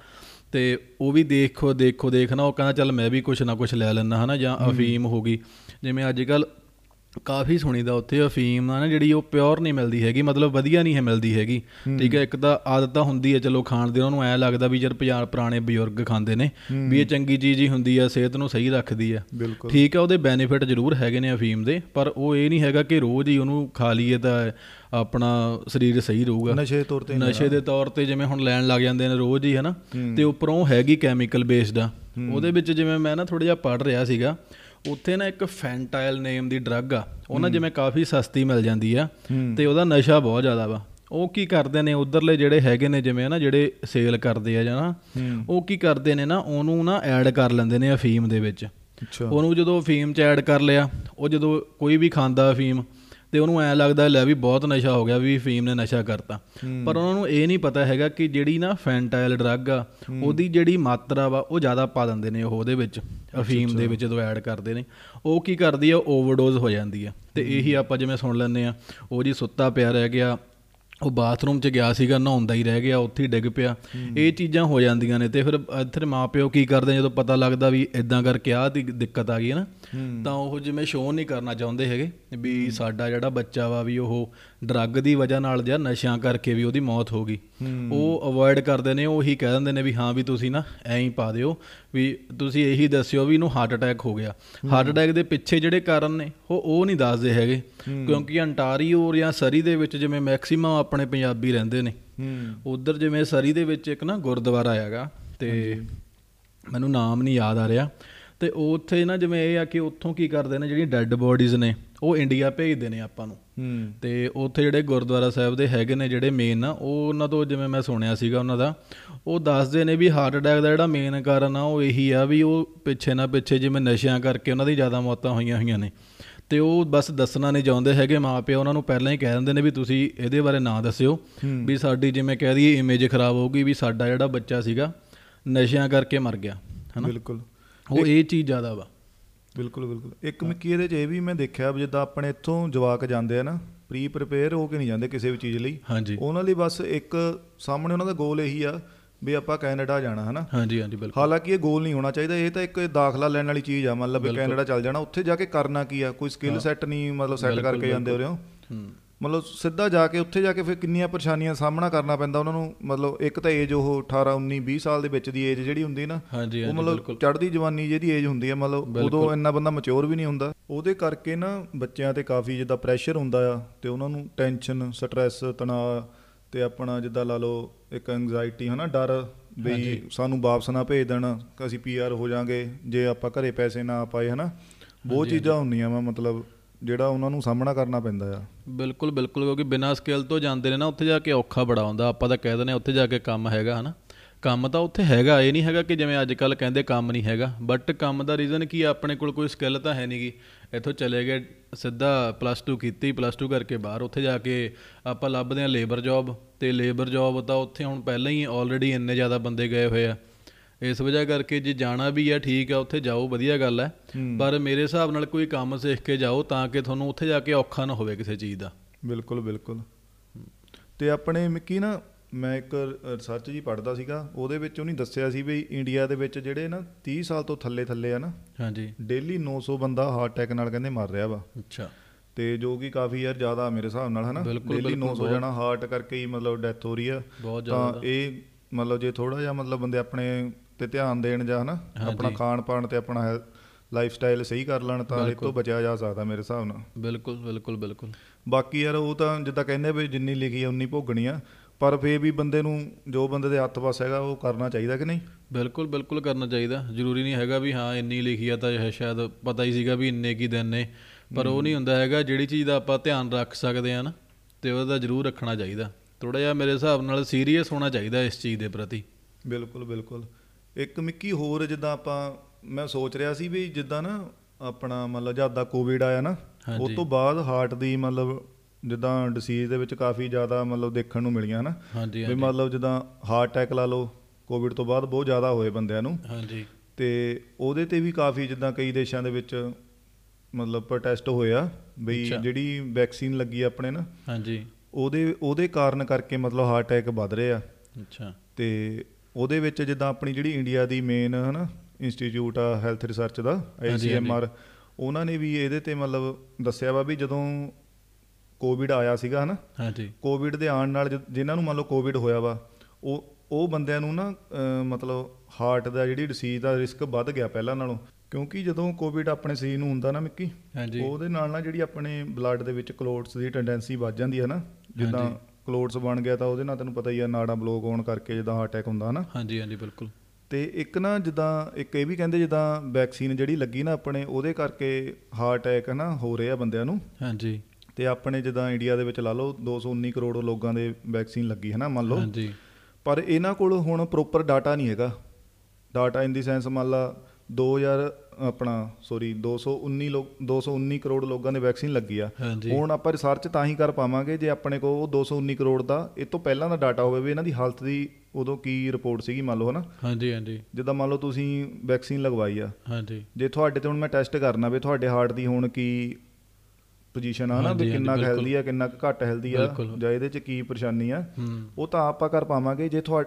ਤੇ ਉਹ ਵੀ ਦੇਖੋ ਦੇਖੋ ਦੇਖਣਾ ਉਹ ਕਹਿੰਦਾ ਚੱਲ ਮੈਂ ਵੀ ਕੁਛ ਨਾ ਕੁਛ ਲੈ ਲੈਣਾ ਹਨਾ? ਜਾਂ ਅਫੀਮ ਹੋ ਗਈ। ਜਿਵੇਂ ਅੱਜ ਕੱਲ ਕਾਫੀ ਸੁਣੀਦਾ ਉੱਥੇ ਅਫੀਮ ਆ ਨਾ ਜਿਹੜੀ ਉਹ ਪਿਓਰ ਨਹੀਂ ਮਿਲਦੀ ਹੈਗੀ ਮਤਲਬ ਵਧੀਆ ਨਹੀਂ ਹੈ ਮਿਲਦੀ ਹੈਗੀ। ਠੀਕ ਹੈ ਇੱਕ ਤਾਂ ਆਦਤ ਤਾਂ ਹੁੰਦੀ ਹੈ ਚਲੋ ਖਾਣ ਦੀ ਉਹਨੂੰ ਐ ਲੱਗਦਾ ਵੀ ਜਦ ਪੰਜਾਹ ਪੁਰਾਣੇ ਬਜ਼ੁਰਗ ਖਾਂਦੇ ਨੇ ਵੀ ਇਹ ਚੰਗੀ ਚੀਜ਼ ਹੀ ਹੁੰਦੀ ਆ ਸਿਹਤ ਨੂੰ ਸਹੀ ਰੱਖਦੀ ਆ। ਠੀਕ ਹੈ ਉਹਦੇ ਬੈਨੀਫਿਟ ਜ਼ਰੂਰ ਹੈਗੇ ਨੇ ਅਫੀਮ ਦੇ ਪਰ ਉਹ ਇਹ ਨਹੀਂ ਹੈਗਾ ਕਿ ਰੋਜ਼ ਹੀ ਉਹਨੂੰ ਖਾ ਲਈਏ ਤਾਂ ਆਪਣਾ ਸਰੀਰ ਸਹੀ ਰਹੂਗਾ। ਨਸ਼ੇ ਤੌਰ ਤੇ ਨਸ਼ੇ ਦੇ ਤੌਰ ਤੇ ਜਿਵੇਂ ਹੁਣ ਲੈਣ ਲੱਗ ਜਾਂਦੇ ਨੇ ਰੋਜ਼ ਹੀ ਹਨਾ ਤੇ ਉੱਪਰੋਂ ਹੈਗੀ ਕੈਮੀਕਲ ਬੇਸਡ ਆ। ਉਹਦੇ ਵਿੱਚ ਜਿਵੇਂ ਮੈਂ ਨਾ ਥੋੜਾ ਜਿਹਾ ਪੜ ਰਿਹਾ ਸੀਗਾ ਉੱਥੇ ਨਾ ਇੱਕ ਫੈਂਟਾਈਲ ਨੇਮ ਦੀ ਡਰੱਗ ਆ। ਉਹ ਨਾ ਜਿਵੇਂ ਕਾਫੀ ਸਸਤੀ ਮਿਲ ਜਾਂਦੀ ਆ ਤੇ ਉਹਦਾ ਨਸ਼ਾ ਬਹੁਤ ਜ਼ਿਆਦਾ ਵਾ। ਉਹ ਕੀ ਕਰਦੇ ਨੇ ਉਧਰਲੇ ਜਿਹੜੇ ਹੈਗੇ ਨੇ ਜਿਵੇਂ ਨਾ ਜਿਹੜੇ ਸੇਲ ਕਰਦੇ ਆ ਜਾਂ ਨਾ ਉਹ ਕੀ ਕਰਦੇ ਨੇ ਨਾ ਉਹਨੂੰ ਨਾ ਐਡ ਕਰ ਲੈਂਦੇ ਨੇ ਅਫੀਮ ਦੇ ਵਿੱਚ। ਅੱਛਾ। ਉਹਨੂੰ ਜਦੋਂ ਅਫੀਮ ਚ ਐਡ ਕਰ ਲਿਆ ਉਹ ਜਦੋਂ ਕੋਈ ਵੀ ਖਾਂਦਾ ਅਫੀਮ ਤੇ ਉਹਨੂੰ ਐ ਲੱਗਦਾ ਲੈ ਵੀ ਬਹੁਤ ਨਸ਼ਾ ਹੋ ਗਿਆ ਵੀ ਅਫੀਮ ਨੇ ਨਸ਼ਾ ਕਰਤਾ। ਪਰ ਉਹਨਾਂ ਨੂੰ ਇਹ ਨਹੀਂ ਪਤਾ ਹੈਗਾ ਕਿ ਜਿਹੜੀ ਨਾ ਫੈਂਟਾਈਲ ਡਰੱਗ ਆ ਉਹਦੀ ਜਿਹੜੀ ਮਾਤਰਾ ਵਾ ਉਹ ਜ਼ਿਆਦਾ ਪਾ ਦਿੰਦੇ ਨੇ ਉਹ ਉਹਦੇ ਵਿੱਚ ਅਫੀਮ ਦੇ ਵਿੱਚ ਜਦੋਂ ਐਡ ਕਰਦੇ ਨੇ। ਉਹ ਕੀ ਕਰਦੀ ਆ ਓਵਰਡੋਜ਼ ਹੋ ਜਾਂਦੀ ਆ। ਤੇ ਇਹੀ ਆਪਾਂ ਜਿਵੇਂ ਸੁਣ ਲੈਂਦੇ ਆ ਉਹ ਜੀ ਸੁੱਤਾ ਪਿਆ ਰਹਿ ਗਿਆ ਉਹ ਬਾਥਰੂਮ 'ਚ ਗਿਆ ਸੀਗਾ ਨਹਾਉਂਦਾ ਹੀ ਰਹਿ ਗਿਆ ਉੱਥੇ ਡਿੱਗ ਪਿਆ। ਇਹ ਚੀਜ਼ਾਂ ਹੋ ਜਾਂਦੀਆਂ ਨੇ ਤੇ ਫਿਰ ਇੱਥੇ ਮਾਪਿਓ ਕੀ ਕਰਦੇ ਆ ਜਦੋਂ ਪਤਾ ਲੱਗਦਾ ਵੀ ਇਦਾਂ ਕਰਕੇ ਆਹ ਦੀ ਦਿੱਕਤ ਆ ਗਈ ਹੈ ਨਾ ਤਾਂ ਉਹ ਜਿਵੇਂ ਸ਼ੋਅ ਨਹੀਂ ਕਰਨਾ ਚਾਹੁੰਦੇ ਹੈਗੇ ਵੀ ਸਾਡਾ ਜਿਹੜਾ ਬੱਚਾ ਵਾ ਵੀ ਉਹ ਡਰੱਗ ਦੀ ਵਜ੍ਹਾ ਨਾਲ ਜਾਂ ਨਸ਼ਿਆਂ ਕਰਕੇ ਵੀ ਉਹਦੀ ਮੌਤ ਹੋ ਗਈ। ਉਹ ਅਵੋਇਡ ਕਰਦੇ ਨੇ ਉਹ ਕਹਿ ਦਿੰਦੇ ਨੇ ਵੀ ਹਾਂ ਵੀ ਤੁਸੀਂ ਨਾ ਐਂ ਹੀ ਪਾ ਦਿਓ ਵੀ ਤੁਸੀਂ ਇਹੀ ਦੱਸਿਓ ਵੀ ਇਹਨੂੰ ਹਾਰਟ ਅਟੈਕ ਹੋ ਗਿਆ। ਹਾਰਟ ਅਟੈਕ ਦੇ ਪਿੱਛੇ ਜਿਹੜੇ ਕਾਰਨ ਨੇ ਉਹ ਉਹ ਨਹੀਂ ਦੱਸਦੇ ਹੈਗੇ। ਕਿਉਂਕਿ ਅੰਟਾਰੀਓ ਜਾਂ ਸਰੀ ਦੇ ਵਿੱਚ ਜਿਵੇਂ ਮੈਕਸਿਮਮ ਆਪਣੇ ਪੰਜਾਬੀ ਰਹਿੰਦੇ ਨੇ। ਉਧਰ ਜਿਵੇਂ ਸਰੀ ਦੇ ਵਿੱਚ ਇੱਕ ਨਾ ਗੁਰਦੁਆਰਾ ਹੈਗਾ ਤੇ ਮੈਨੂੰ ਨਾਮ ਨਹੀਂ ਯਾਦ ਆ ਰਿਹਾ। ਤੇ ਉੱਥੇ ਨਾ ਜਿਵੇਂ ਇਹ ਆ ਕਿ ਉੱਥੋਂ ਕੀ ਕਰਦੇ ਨੇ ਜਿਹੜੀਆਂ ਡੈੱਡ ਬੋਡੀਜ਼ ਨੇ ਉਹ ਇੰਡੀਆ ਭੇਜਦੇ ਨੇ ਆਪਾਂ ਨੂੰ। ਤੇ ਉੱਥੇ ਜਿਹੜੇ ਗੁਰਦੁਆਰਾ ਸਾਹਿਬ ਦੇ ਹੈਗੇ ਨੇ ਜਿਹੜੇ ਮੇਨ ਨਾ ਉਹ ਉਹਨਾਂ ਤੋਂ ਜਿਵੇਂ ਮੈਂ ਸੁਣਿਆ ਸੀਗਾ ਉਹਨਾਂ ਦਾ ਉਹ ਦੱਸਦੇ ਨੇ ਵੀ ਹਾਰਟ ਅਟੈਕ ਦਾ ਜਿਹੜਾ ਮੇਨ ਕਾਰਨ ਆ ਉਹ ਇਹੀ ਆ ਵੀ ਉਹ ਪਿੱਛੇ ਨਾ ਪਿੱਛੇ ਜਿਵੇਂ ਨਸ਼ਿਆਂ ਕਰਕੇ ਉਹਨਾਂ ਦੀ ਜ਼ਿਆਦਾ ਮੌਤਾਂ ਹੋਈਆਂ ਹੋਈਆਂ ਨੇ। ਤੇ ਉਹ ਬਸ ਦੱਸਣਾ ਨਹੀਂ ਚਾਹੁੰਦੇ ਹੈਗੇ ਮਾਪਿਓ ਉਹਨਾਂ ਨੂੰ ਪਹਿਲਾਂ ਹੀ ਕਹਿ ਦਿੰਦੇ ਨੇ ਵੀ ਤੁਸੀਂ ਇਹਦੇ ਬਾਰੇ ਨਾ ਦੱਸਿਓ ਵੀ ਸਾਡੀ ਜਿਵੇਂ ਕਹਿ ਦਈਏ ਇਮੇਜ ਖਰਾਬ ਹੋਊਗੀ ਵੀ ਸਾਡਾ ਜਿਹੜਾ ਬੱਚਾ ਸੀਗਾ ਨਸ਼ਿਆਂ ਕਰਕੇ ਮਰ ਗਿਆ ਹਨਾ? ਬਿਲਕੁਲ। ਉਹ ਇਹ ਚੀਜ਼ ਜ਼ਿਆਦਾ ਵਾ। ਬਿਲਕੁਲ ਬਿਲਕੁਲ। ਇੱਕ ਮਿੱਕੀ ਇਹਦੇ 'ਚ ਇਹ ਵੀ ਮੈਂ ਦੇਖਿਆ ਜਿੱਦਾਂ ਆਪਣੇ ਇੱਥੋਂ ਜਵਾਕ ਜਾਂਦੇ ਆ ਨਾ ਪ੍ਰੀ ਪ੍ਰਿਪੇਅਰ ਹੋ ਕੇ ਨਹੀਂ ਜਾਂਦੇ ਕਿਸੇ ਵੀ ਚੀਜ਼ ਲਈ। ਉਹਨਾਂ ਲਈ ਬਸ ਇੱਕ ਸਾਹਮਣੇ ਉਹਨਾਂ ਦਾ ਗੋਲ ਇਹੀ ਆ ਵੀ ਆਪਾਂ ਕੈਨੇਡਾ ਜਾਣਾ ਹਨਾ? ਹਾਂਜੀ ਹਾਂਜੀ ਬਿਲਕੁਲ। ਹਾਲਾਂਕਿ ਇਹ ਗੋਲ ਨਹੀਂ ਹੋਣਾ ਚਾਹੀਦਾ ਇਹ ਤਾਂ ਇੱਕ ਦਾਖਲਾ ਲੈਣ ਵਾਲੀ ਚੀਜ਼ ਆ ਮਤਲਬ ਕੈਨੇਡਾ ਚੱਲ ਜਾਣਾ ਉੱਥੇ ਜਾ ਕੇ ਕਰਨਾ ਕੀ ਆ? ਕੋਈ ਸਕਿੱਲ ਸੈੱਟ ਨਹੀਂ ਮਤਲਬ ਸੈੱਟ ਕਰਕੇ ਜਾਂਦੇ ਹੋ ਰਹੇ ਹੋ? ਹੂੰ। ਮਤਲਬ ਸਿੱਧਾ ਜਾ ਕੇ ਉੱਥੇ ਜਾ ਕੇ ਫਿਰ ਕਿੰਨੀਆਂ ਪਰੇਸ਼ਾਨੀਆਂ ਸਾਹਮਣਾ ਕਰਨਾ ਪੈਂਦਾ ਉਹਨਾਂ ਨੂੰ ਮਤਲਬ ਇੱਕ ਤਾਂ ਏਜ ਉਹ 18 19 20 ਸਾਲ ਦੇ ਵਿੱਚ ਦੀ ਏਜ ਜਿਹੜੀ ਹੁੰਦੀ ਨਾ ਉਹ ਮਤਲਬ ਚੜ੍ਹਦੀ ਜਵਾਨੀ ਜਿਹਦੀ ਏਜ ਹੁੰਦੀ ਹੈ ਮਤਲਬ ਉਦੋਂ ਇੰਨਾ ਬੰਦਾ ਮੈਚੁਰ ਵੀ ਨਹੀਂ ਹੁੰਦਾ। ਉਹਦੇ ਕਰਕੇ ਨਾ ਬੱਚਿਆਂ ਤੇ ਕਾਫੀ ਜਿੱਦਾਂ ਪ੍ਰੈਸ਼ਰ ਹੁੰਦਾ ਆ ਤੇ ਉਹਨਾਂ ਨੂੰ ਟੈਨਸ਼ਨ ਸਟ੍ਰੈਸ ਤਣਾਅ ਤੇ ਆਪਣਾ ਜਿੱਦਾਂ ਲਾ ਲਓ ਇੱਕ ਐਂਗਜ਼ਾਇਟੀ ਹਨਾ ਡਰ ਵੀ ਸਾਨੂੰ ਵਾਪਸ ਨਾ ਭੇਜ ਦੇਣ ਅਸੀਂ ਪੀਆਰ ਹੋ ਜਾਾਂਗੇ ਜੇ ਆਪਾਂ ਘਰੇ ਪੈਸੇ ਨਾ ਪਾਏ ਹਨਾ। ਬਹੁਤ ਚੀਜ਼ਾਂ ਹੁੰਦੀਆਂ ਵਾ ਮਤਲਬ ਜਿਹੜਾ ਉਹਨਾਂ ਨੂੰ ਸਾਹਮਣਾ ਕਰਨਾ ਪੈਂਦਾ ਆ। ਬਿਲਕੁਲ ਬਿਲਕੁਲ, ਕਿਉਂਕਿ ਬਿਨਾਂ ਸਕਿੱਲ ਤੋਂ ਜਾਂਦੇ ਨੇ ਨਾ, ਉੱਥੇ ਜਾ ਕੇ ਔਖਾ ਬੜਾ ਹੁੰਦਾ। ਆਪਾਂ ਤਾਂ ਕਹਿ ਦਿੰਦੇ ਹਾਂ, ਉੱਥੇ ਜਾ ਕੇ ਕੰਮ ਹੈਗਾ, ਹਨਾ? ਕੰਮ ਤਾਂ ਉੱਥੇ ਹੈਗਾ, ਇਹ ਨਹੀਂ ਹੈਗਾ ਕਿ ਜਿਵੇਂ ਅੱਜ ਕੱਲ ਕਹਿੰਦੇ ਕੰਮ ਨਹੀਂ ਹੈਗਾ। ਬਟ ਕੰਮ ਦਾ ਰੀਜ਼ਨ ਕੀ ਆ? ਆਪਣੇ ਕੋਲ ਕੋਈ ਸਕਿੱਲ ਤਾਂ ਹੈ ਨਹੀਂਗੀ। ਇੱਥੋਂ ਚਲੇ ਗਏ, ਸਿੱਧਾ ਪਲੱਸ 2 ਕੀਤੀ ਪਲੱਸ 2 ਕਰਕੇ ਬਾਹਰ। ਉੱਥੇ ਜਾ ਕੇ ਆਪਾਂ ਲੱਭਦੇ ਹਾਂ ਲੇਬਰ ਜੌਬ ਤੇ ਲੇਬਰ ਜੌਬ ਤਾਂ ਉੱਥੇ ਹੁਣ ਪਹਿਲਾਂ ਹੀ ਆਲਰੇਡੀ ਇੰਨੇ ਜ਼ਿਆਦਾ ਬੰਦੇ ਗਏ ਹੋਏ ਆ। ਇਸ ਵਜ੍ਹਾ ਕਰਕੇ ਜੇ ਜਾਣਾ ਵੀ ਆ ਠੀਕ ਆ ਉੱਥੇ ਜਾਓ ਵਧੀਆ ਗੱਲ ਹੈ। ਪਰ ਮੇਰੇ ਹਿਸਾਬ ਨਾਲ ਕੋਈ ਕੰਮ ਸਿੱਖ ਕੇ ਜਾਓ ਤਾਂ ਕਿ ਤੁਹਾਨੂੰ ਉੱਥੇ ਜਾ ਕੇ ਔਖਾ ਨਾ ਹੋਵੇ ਕਿਸੇ ਚੀਜ਼ ਦਾ। ਬਿਲਕੁਲ ਬਿਲਕੁਲ। ਤੇ ਆਪਣੇ ਮਿੱਕੀ ਨਾ ਮੈਂ ਇੱਕ ਰਿਸਰਚ ਜੀ ਪੜ੍ਹਦਾ ਸੀਗਾ ਉਹਦੇ ਵਿੱਚ ਉਹਨੇ ਦੱਸਿਆ ਸੀ ਵੀ ਇੰਡੀਆ ਦੇ ਵਿੱਚ ਜਿਹੜੇ ਨਾ 30 ਸਾਲ ਤੋਂ ਥੱਲੇ ਥੱਲੇ ਆ ਨਾ ਹਾਂਜੀ। ਡੇਲੀ 900 ਬੰਦਾ ਹਾਰਟ ਅਟੈਕ ਨਾਲ ਕਹਿੰਦੇ ਮਰ ਰਿਹਾ ਵਾ। ਅੱਛਾ। ਤੇ ਜੋ ਕਿ ਕਾਫੀ ਯਾਰ ਜ਼ਿਆਦਾ ਮੇਰੇ ਹਿਸਾਬ ਨਾਲ ਹਨਾ? ਡੇਲੀ ਬਿਲਕੁਲ, 900 ਜਣਾ ਹਾਰਟ ਕਰਕੇ ਹੀ ਮਤਲਬ ਡੈਥ ਹੋ ਰਹੀ ਆ। ਤਾਂ ਇਹ ਮਤਲਬ ਜੇ ਥੋੜਾ ਜਿਹਾ ਮਤਲਬ ਬੰਦੇ ਆਪਣੇ ਤੇ ਧਿਆਨ ਦੇਣ ਜਾਂ ਹਨਾ ਆਪਣਾ ਖਾਣ ਪਾਣ ਤੇ ਆਪਣਾ ਲਾਈਫ ਸਟਾਈਲ ਸਹੀ ਕਰ ਲੈਣ ਤਾਂ ਇਹ ਤੋਂ ਬਚਿਆ ਜਾ ਸਕਦਾ ਮੇਰੇ ਹਿਸਾਬ ਨਾਲ। ਬਿਲਕੁਲ ਬਿਲਕੁਲ ਬਿਲਕੁਲ। ਬਾਕੀ ਯਾਰ ਉਹ ਤਾਂ ਜਿੱਦਾਂ ਕਹਿੰਦੇ ਵੀ ਜਿੰਨੀ ਲਿਖੀ ਆ ਉਨੀ ਭੋਗਣੀ ਆ ਪਰ ਫੇਰ ਵੀ ਬੰਦੇ ਨੂੰ ਜੋ ਬੰਦੇ ਦੇ ਹੱਥ ਵਸ ਹੈਗਾ ਉਹ ਕਰਨਾ ਚਾਹੀਦਾ ਕਿ ਨਹੀਂ? ਬਿਲਕੁਲ ਬਿਲਕੁਲ ਕਰਨਾ ਚਾਹੀਦਾ। ਜ਼ਰੂਰੀ ਨਹੀਂ ਹੈਗਾ ਵੀ ਹਾਂ ਇੰਨੀ ਲਿਖੀ ਆ ਤਾਂ ਸ਼ਾਇਦ ਪਤਾ ਹੀ ਸੀਗਾ ਵੀ ਇੰਨੇ ਕੀ ਦਿਨ ਨੇ ਪਰ ਉਹ ਨਹੀਂ ਹੁੰਦਾ ਹੈਗਾ ਜਿਹੜੀ ਚੀਜ਼ ਦਾ ਆਪਾਂ ਧਿਆਨ ਰੱਖ ਸਕਦੇ ਆ ਨਾ ਤੇ ਉਹਦਾ ਜ਼ਰੂਰ ਰੱਖਣਾ ਚਾਹੀਦਾ। ਥੋੜਾ ਜਿਹਾ ਮੇਰੇ ਹਿਸਾਬ ਨਾਲ ਸੀਰੀਅਸ ਹੋਣਾ ਚਾਹੀਦਾ ਇਸ ਚੀਜ਼ ਦੇ ਪ੍ਰਤੀ। ਬਿਲਕੁਲ ਬਿਲਕੁਲ। ਇੱਕ ਮਿੱਕੀ ਹੋਰ ਜਿੱਦਾਂ ਆਪਾਂ ਮੈਂ ਸੋਚ ਰਿਹਾ ਸੀ ਵੀ ਜਿੱਦਾਂ ਨਾ ਆਪਣਾ ਮਤਲਬ ਜਦ ਦਾ ਕੋਵਿਡ ਆਇਆ ਨਾ। ਉਸ ਤੋਂ ਬਾਅਦ ਹਾਰਟ ਦੀ ਮਤਲਬ ਜਿੱਦਾਂ ਡਿਸੀਜ਼ ਦੇ ਵਿੱਚ ਕਾਫੀ ਜ਼ਿਆਦਾ ਮਤਲਬ ਦੇਖਣ ਨੂੰ ਮਿਲੀਆਂ ਹਨਾ। ਵੀ ਮਤਲਬ ਜਿੱਦਾਂ ਹਾਰਟ ਅਟੈਕ ਲਾ ਲਓ ਕੋਵਿਡ ਤੋਂ ਬਾਅਦ ਬਹੁਤ ਜ਼ਿਆਦਾ ਹੋਏ ਬੰਦਿਆਂ ਨੂੰ। ਹਾਂਜੀ। ਤੇ ਉਹਦੇ ਤੇ ਵੀ ਕਾਫੀ ਜਿੱਦਾਂ ਕਈ ਦੇਸ਼ਾਂ ਦੇ ਵਿੱਚ ਮਤਲਬ ਪ੍ਰੋਟੈਸਟ ਹੋਇਆ ਬਈ। ਜਿਹੜੀ ਵੈਕਸੀਨ ਲੱਗੀ ਆਪਣੇ ਨਾ ਹਾਂਜੀ। ਉਹਦੇ ਉਹਦੇ ਕਾਰਨ ਕਰਕੇ ਮਤਲਬ ਹਾਰਟ ਅਟੈਕ ਵੱਧ ਰਹੇ ਆ। ਅੱਛਾ। ਤੇ ਉਹਦੇ ਵਿੱਚ ਜਿੱਦਾਂ ਆਪਣੀ ਜਿਹੜੀ ਇੰਡੀਆ ਦੀ ਮੇਨ ਹਨਾ ਇੰਸਟੀਚਿਊਟ ਆ ਹੈਲਥ ਰਿਸਰਚ ਦਾ। ਆਈਸੀਐਮਆਰ ਉਹਨਾਂ ਨੇ ਵੀ ਇਹਦੇ ਤੇ ਮਤਲਬ ਦੱਸਿਆ ਵਾ ਵੀ ਜਦੋਂ ਕੋਵਿਡ ਆਇਆ ਸੀਗਾ ਹਨਾ ਹਾਂਜੀ ਕੋਵਿਡ ਦੇ ਆਉਣ ਨਾਲ ਜਿਨ੍ਹਾਂ ਨੂੰ ਮੰਨ ਲਓ ਕੋਵਿਡ ਹੋਇਆ ਵਾ ਉਹ ਉਹ ਬੰਦਿਆਂ ਨੂੰ ਨਾ ਮਤਲਬ ਹਾਰਟ ਦਾ ਜਿਹੜੀ ਡਿਸੀਜ਼ ਦਾ ਰਿਸਕ ਵੱਧ ਗਿਆ ਪਹਿਲਾਂ ਨਾਲੋਂ ਕਿਉਂਕਿ ਜਦੋਂ ਕੋਵਿਡ ਆਪਣੇ ਸਰੀਰ ਨੂੰ ਹੁੰਦਾ ਨਾ ਮਿੱਕੀ ਹਾਂਜੀ ਉਹਦੇ ਨਾਲ ਨਾ ਜਿਹੜੀ ਆਪਣੇ ਬਲੱਡ ਦੇ ਵਿੱਚ ਕਲੋਟਸ ਦੀ ਟੈਂਡੈਂਸੀ ਵੱਧ ਜਾਂਦੀ ਹੈ ਨਾ ਜਿੱਦਾਂ। ਕਲੋਟਸ ਬਣ ਗਿਆ ਤਾਂ ਉਹਦੇ ਨਾਲ ਤੈਨੂੰ ਪਤਾ ਹੀ ਆ ਨਾੜਾਂ ਬਲੋਕ ਹੋਣ ਕਰਕੇ ਜਿੱਦਾਂ ਹਾਰਟ ਅਟੈਕ ਹੁੰਦਾ ਨਾ ਹਾਂਜੀ ਹਾਂਜੀ ਬਿਲਕੁਲ। ਤੇ ਇੱਕ ਨਾ ਜਿੱਦਾਂ ਇੱਕ ਇਹ ਵੀ ਕਹਿੰਦੇ ਜਿੱਦਾਂ ਵੈਕਸੀਨ ਜਿਹੜੀ ਲੱਗੀ ਨਾ ਆਪਣੇ ਉਹਦੇ ਕਰਕੇ ਹਾਰਟ ਅਟੈਕ ਨਾ ਹੋ ਰਿਹਾ ਬੰਦਿਆਂ ਨੂੰ। ਹਾਂਜੀ। ਤੇ ਆਪਣੇ ਜਿੱਦਾਂ ਇੰਡੀਆ ਦੇ ਵਿੱਚ ਲਾ ਲਓ 219 ਕਰੋੜ ਲੋਕਾਂ ਦੇ ਵੈਕਸੀਨ ਲੱਗੀ ਹੈ ਨਾ ਮੰਨ ਲਓ। ਹਾਂਜੀ। ਪਰ ਇਹਨਾਂ ਕੋਲ ਹੁਣ ਪ੍ਰੋਪਰ ਡਾਟਾ ਨਹੀਂ ਹੈਗਾ। ਡਾਟਾ ਇਨ ਦੀ ਸੈਂਸ ਮੰਨ ਲਾ 2000 ਆਪਣਾ ਸੌਰੀ 219 ਲੋਕ 219 ਕਰੋੜ ਲੋਕਾਂ ਦੇ ਵੈਕਸੀਨ ਲੱਗੀ ਆ। ਹੁਣ ਆਪਾਂ ਰਿਸਰਚ ਤਾਂ ਹੀ ਕਰ ਪਾਵਾਂਗੇ ਜੇ ਆਪਣੇ ਕੋਲ ਉਹ 219 ਕਰੋੜ ਦਾ ਇਹ ਤੋਂ ਪਹਿਲਾਂ ਦਾ ਡਾਟਾ ਹੋਵੇ ਵੀ ਇਹਨਾਂ ਦੀ ਹਾਲਤ ਦੀ ਉਦੋਂ ਕੀ ਰਿਪੋਰਟ ਸੀਗੀ ਮੰਨ ਲਓ ਹਨਾ? ਹਾਂਜੀ ਹਾਂਜੀ। ਜਿੱਦਾਂ ਮੰਨ ਲਓ ਤੁਸੀਂ ਵੈਕਸੀਨ ਲਗਵਾਈ ਆ। ਹਾਂਜੀ। ਜੇ ਤੁਹਾਡੇ ਤੇ ਹੁਣ ਮੈਂ ਟੈਸਟ ਕਰਨਾ ਵੀ ਤੁਹਾਡੇ ਹਾਰਟ ਦੀ ਹੁਣ ਕੀ ਪੋਜੀਸ਼ਨ ਆ ਨਾ ਵੀ ਕਿੰਨਾ। ਹੈਲਦੀ ਆ ਕਿੰਨਾ ਘੱਟ ਹੈਲਦੀ ਆ। ਜਾਂ ਇਹਦੇ ਚ ਕੀ ਪਰੇਸ਼ਾਨੀ ਆ ਉਹ ਤਾਂ ਆਪਾਂ ਕਰ ਪਾਵਾਂਗੇ। ਜੇ ਤੁਹਾ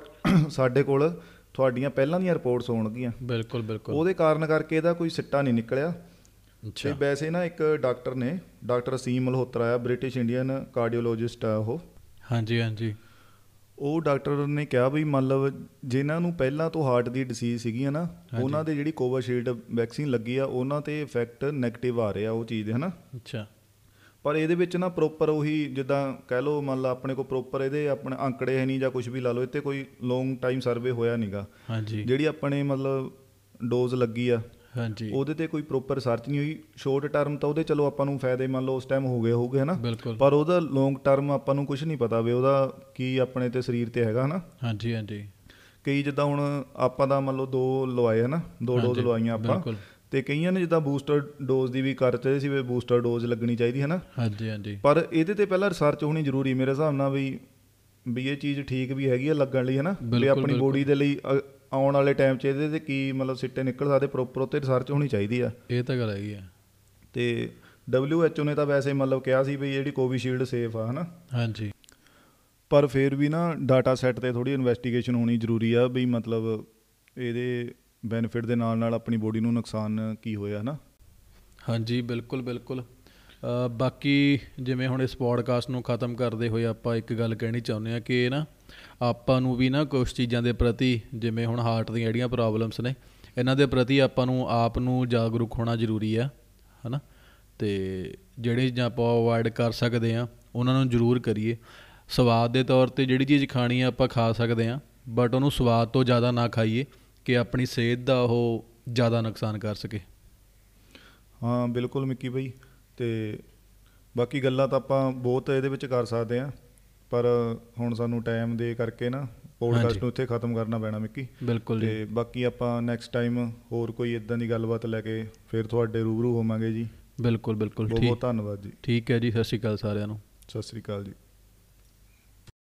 ਸਾਡੇ ਕੋਲ ਤੁਹਾਡੀਆਂ ਪਹਿਲਾਂ ਦੀਆਂ ਰਿਪੋਰਟਸ ਹੋਣਗੀਆਂ। ਬਿਲਕੁਲ ਬਿਲਕੁਲ। ਉਹਦੇ ਕਾਰਨ ਕਰਕੇ ਇਹਦਾ ਕੋਈ ਸਿੱਟਾ ਨਹੀਂ ਨਿਕਲਿਆ। ਤੇ ਅੱਛਾ ਵੈਸੇ ਨਾ ਇੱਕ ਡਾਕਟਰ ਨੇ ਡਾਕਟਰ ਅਸੀਮ ਮਲਹੋਤਰਾ ਆ ਬ੍ਰਿਟਿਸ਼ ਇੰਡੀਅਨ ਕਾਰਡੀਓਲੋਜਿਸਟ ਆ ਉਹ। ਹਾਂਜੀ ਹਾਂਜੀ। ਉਹ ਡਾਕਟਰ ਨੇ ਕਿਹਾ ਵੀ ਮਤਲਬ ਜਿਨ੍ਹਾਂ ਨੂੰ ਪਹਿਲਾਂ ਤੋਂ ਹਾਰਟ ਦੀ ਡਿਸੀਜ਼ ਸੀਗੀ ਨਾ। ਉਹਨਾਂ ਦੇ ਜਿਹੜੀ ਕੋਵਿਸ਼ੀਲਡ ਵੈਕਸੀਨ ਲੱਗੀ ਆ ਉਹਨਾਂ ਤੇ ਇਫੈਕਟ 네ਗੇਟਿਵ ਆ ਰਿਹਾ ਉਹ ਚੀਜ਼ ਦੇ ਹਨਾ ਅੱਛਾ। ਪਰ ਇਹਦੇ ਵਿੱਚ ਨਾ ਪ੍ਰੋਪਰ ਉਹੀ ਜਿੱਦਾਂ ਕਹਿ ਲਓ ਮੰਨ ਲਾ ਆਪਣੇ ਕੋਲ ਪ੍ਰੋਪਰ ਇਹਦੇ ਆਪਣੇ ਅੰਕੜੇ ਹੈ ਨਹੀਂ ਜਾਂ ਕੁਝ ਵੀ ਲਾ ਲਓ ਇੱਥੇ ਕੋਈ ਲੌਂਗ ਟਾਈਮ ਸਰਵੇ ਹੋਇਆ ਨਹੀਂਗਾ ਹਾਂਜੀ। ਜਿਹੜੀ ਆਪਣੇ ਮਤਲਬ ਡੋਜ਼ ਲੱਗੀ ਆ ਹਾਂਜੀ। ਉਹਦੇ ਤੇ ਕੋਈ ਪ੍ਰੋਪਰ ਰਿਸਰਚ ਨਹੀਂ ਹੋਈ। ਸ਼ੋਰਟ ਟਰਮ ਤਾਂ ਉਹਦੇ ਚਲੋ ਆਪਾਂ ਨੂੰ ਫਾਇਦੇ ਮੰਨ ਲਓ ਉਸ ਟਾਈਮ ਹੋ ਗਏ ਹੋਗੇ ਹਨਾ? ਪਰ ਉਹਦਾ ਲੌਂਗ ਟਰਮ ਆਪਾਂ ਨੂੰ ਕੁਝ ਨਹੀਂ ਪਤਾ ਵੀ ਉਹਦਾ ਕੀ ਆਪਣੇ ਤੇ ਸਰੀਰ ਤੇ ਹੈਗਾ ਹਨਾ? ਹਾਂਜੀ ਹਾਂਜੀ। ਕਈ ਜਿੱਦਾਂ ਹੁਣ ਆਪਾਂ ਦਾ ਮੰਨ ਲਓ ਦੋ ਲਵਾਏ ਹਨਾ? ਦੋ ਡੋਜ਼ ਲਵਾਈਆਂ ਆਪਾਂ। ਬਿਲਕੁਲ। ਤੇ ਕਈਆਂ ਨੇ ਜਿੱਦਾਂ ਬੂਸਟਰ ਡੋਜ਼ ਦੀ ਵੀ ਕਰ ਚਾਹੇ ਸੀ ਵੀ ਬੂਸਟਰ ਡੋਜ਼ ਲੱਗਣੀ ਚਾਹੀਦੀ ਹੈ ਨਾ। ਹਾਂਜੀ ਹਾਂਜੀ। ਪਰ ਇਹਦੇ ਤੇ ਪਹਿਲਾਂ ਰਿਸਰਚ ਹੋਣੀ ਜ਼ਰੂਰੀ ਮੇਰੇ ਹਿਸਾਬ ਨਾਲ ਵੀ ਵੀ ਇਹ ਚੀਜ਼ ਠੀਕ ਵੀ ਹੈਗੀ ਆ ਲੱਗਣ ਲਈ ਹੈ ਨਾ ਵੀ ਆਪਣੀ। ਬੋਡੀ ਦੇ ਲਈ ਆਉਣ ਵਾਲੇ ਟਾਈਮ 'ਚ ਇਹਦੇ ਤੇ ਕੀ ਮਤਲਬ ਸਿੱਟੇ ਨਿਕਲ ਸਕਦੇ ਪ੍ਰੋਪਰ ਉੱਤੇ ਰਿਸਰਚ ਹੋਣੀ ਚਾਹੀਦੀ ਆ। ਇਹ ਤਾਂ ਗੱਲ ਹੈਗੀ ਆ। ਤੇ WHO ਨੇ ਤਾਂ ਵੈਸੇ ਮਤਲਬ ਕਿਹਾ ਸੀ ਵੀ ਜਿਹੜੀ ਕੋਵਿਸ਼ੀਲਡ ਸੇਫ ਆ ਹਨਾ? ਹਾਂਜੀ। ਪਰ ਫਿਰ ਵੀ ਨਾ ਡਾਟਾ ਸੈੱਟ ਤੇ ਥੋੜੀ ਇਨਵੈਸਟੀਗੇਸ਼ਨ ਹੋਣੀ ਜ਼ਰੂਰੀ ਆ ਵੀ ਮਤਲਬ ਇਹਦੇ ਬੈਨੀਫਿਟ ਦੇ ਨਾਲ ਨਾਲ ਆਪਣੀ ਬੋਡੀ ਨੂੰ ਨੁਕਸਾਨ ਕੀ ਹੋਇਆ ਹਨਾ? ਹਾਂਜੀ ਬਿਲਕੁਲ ਬਿਲਕੁਲ। ਅ, ਬਾਕੀ ਜਿਵੇਂ ਹੁਣ ਇਸ ਪੋਡਕਾਸਟ ਨੂੰ ਖਤਮ ਕਰਦੇ ਹੋਏ ਆਪਾਂ ਇੱਕ ਗੱਲ ਕਹਿਣੀ ਚਾਹੁੰਦੇ ਆ ਕਿ ਨਾ ਆਪਾਂ ਨੂੰ ਵੀ ਨਾ ਕੁਝ ਚੀਜ਼ਾਂ ਦੇ ਪ੍ਰਤੀ ਜਿਵੇਂ ਹੁਣ ਹਾਰਟ ਦੀਆਂ ਜਿਹੜੀਆਂ ਪ੍ਰੋਬਲਮਸ ਨੇ ਇਹਨਾਂ ਦੇ ਪ੍ਰਤੀ ਆਪਾਂ ਨੂੰ ਆਪ ਨੂੰ ਜਾਗਰੂਕ ਹੋਣਾ ਜ਼ਰੂਰੀ ਆ ਹਨਾ? ਤੇ ਜਿਹੜੀ ਚੀਜ਼ਾਂ ਆਪਾਂ ਅਵੋਇਡ ਕਰ ਸਕਦੇ ਆ ਉਹਨਾਂ ਨੂੰ ਜ਼ਰੂਰ ਕਰੀਏ। ਸਵਾਦ ਦੇ ਤੌਰ ਤੇ ਜਿਹੜੀ ਚੀਜ਼ ਖਾਣੀ ਆ ਆਪਾਂ ਖਾ ਸਕਦੇ ਆ ਬਟ ਉਹਨੂੰ ਸਵਾਦ ਤੋਂ ਜ਼ਿਆਦਾ ਨਾ ਖਾਈਏ। ਕਿ ਆਪਣੀ ਸਿਹਤ ਦਾ ਉਹ ਜ਼ਿਆਦਾ ਨੁਕਸਾਨ ਕਰ ਸਕੇ। ਹਾਂ ਬਿਲਕੁਲ ਮਿੱਕੀ ਭਾਈ ਤੇ ਬਾਕੀ ਗੱਲਾਂ ਤਾਂ ਆਪਾਂ ਬਹੁਤ ਇਹਦੇ ਵਿੱਚ ਕਰ ਸਕਦੇ ਆ ਪਰ ਹੁਣ ਸਾਨੂੰ ਟਾਈਮ ਦੇ ਕਰਕੇ ਨਾ ਪੋਡਕਾਸਟ। ਨੂੰ ਇੱਥੇ ਖਤਮ ਕਰਨਾ ਪੈਣਾ ਮਿੱਕੀ। ਬਿਲਕੁਲ ਜੀ। ਤੇ ਬਾਕੀ ਆਪਾਂ ਨੈਕਸਟ ਟਾਈਮ ਹੋਰ ਕੋਈ ਇਦਾਂ ਦੀ ਗੱਲਬਾਤ ਲੈ ਕੇ ਫਿਰ ਤੁਹਾਡੇ ਰੂਬਰੂ ਹੋਵਾਂਗੇ ਜੀ। ਬਿਲਕੁਲ ਬਿਲਕੁਲ। ਬਹੁਤ ਠੀਕ। ਬਹੁਤ ਧੰਨਵਾਦ ਜੀ। ਠੀਕ ਹੈ ਜੀ ਸਤਿ ਸ਼੍ਰੀ ਅਕਾਲ ਸਾਰਿਆਂ ਨੂੰ। ਸਤਿ ਸ੍ਰੀ ਅਕਾਲ ਜੀ।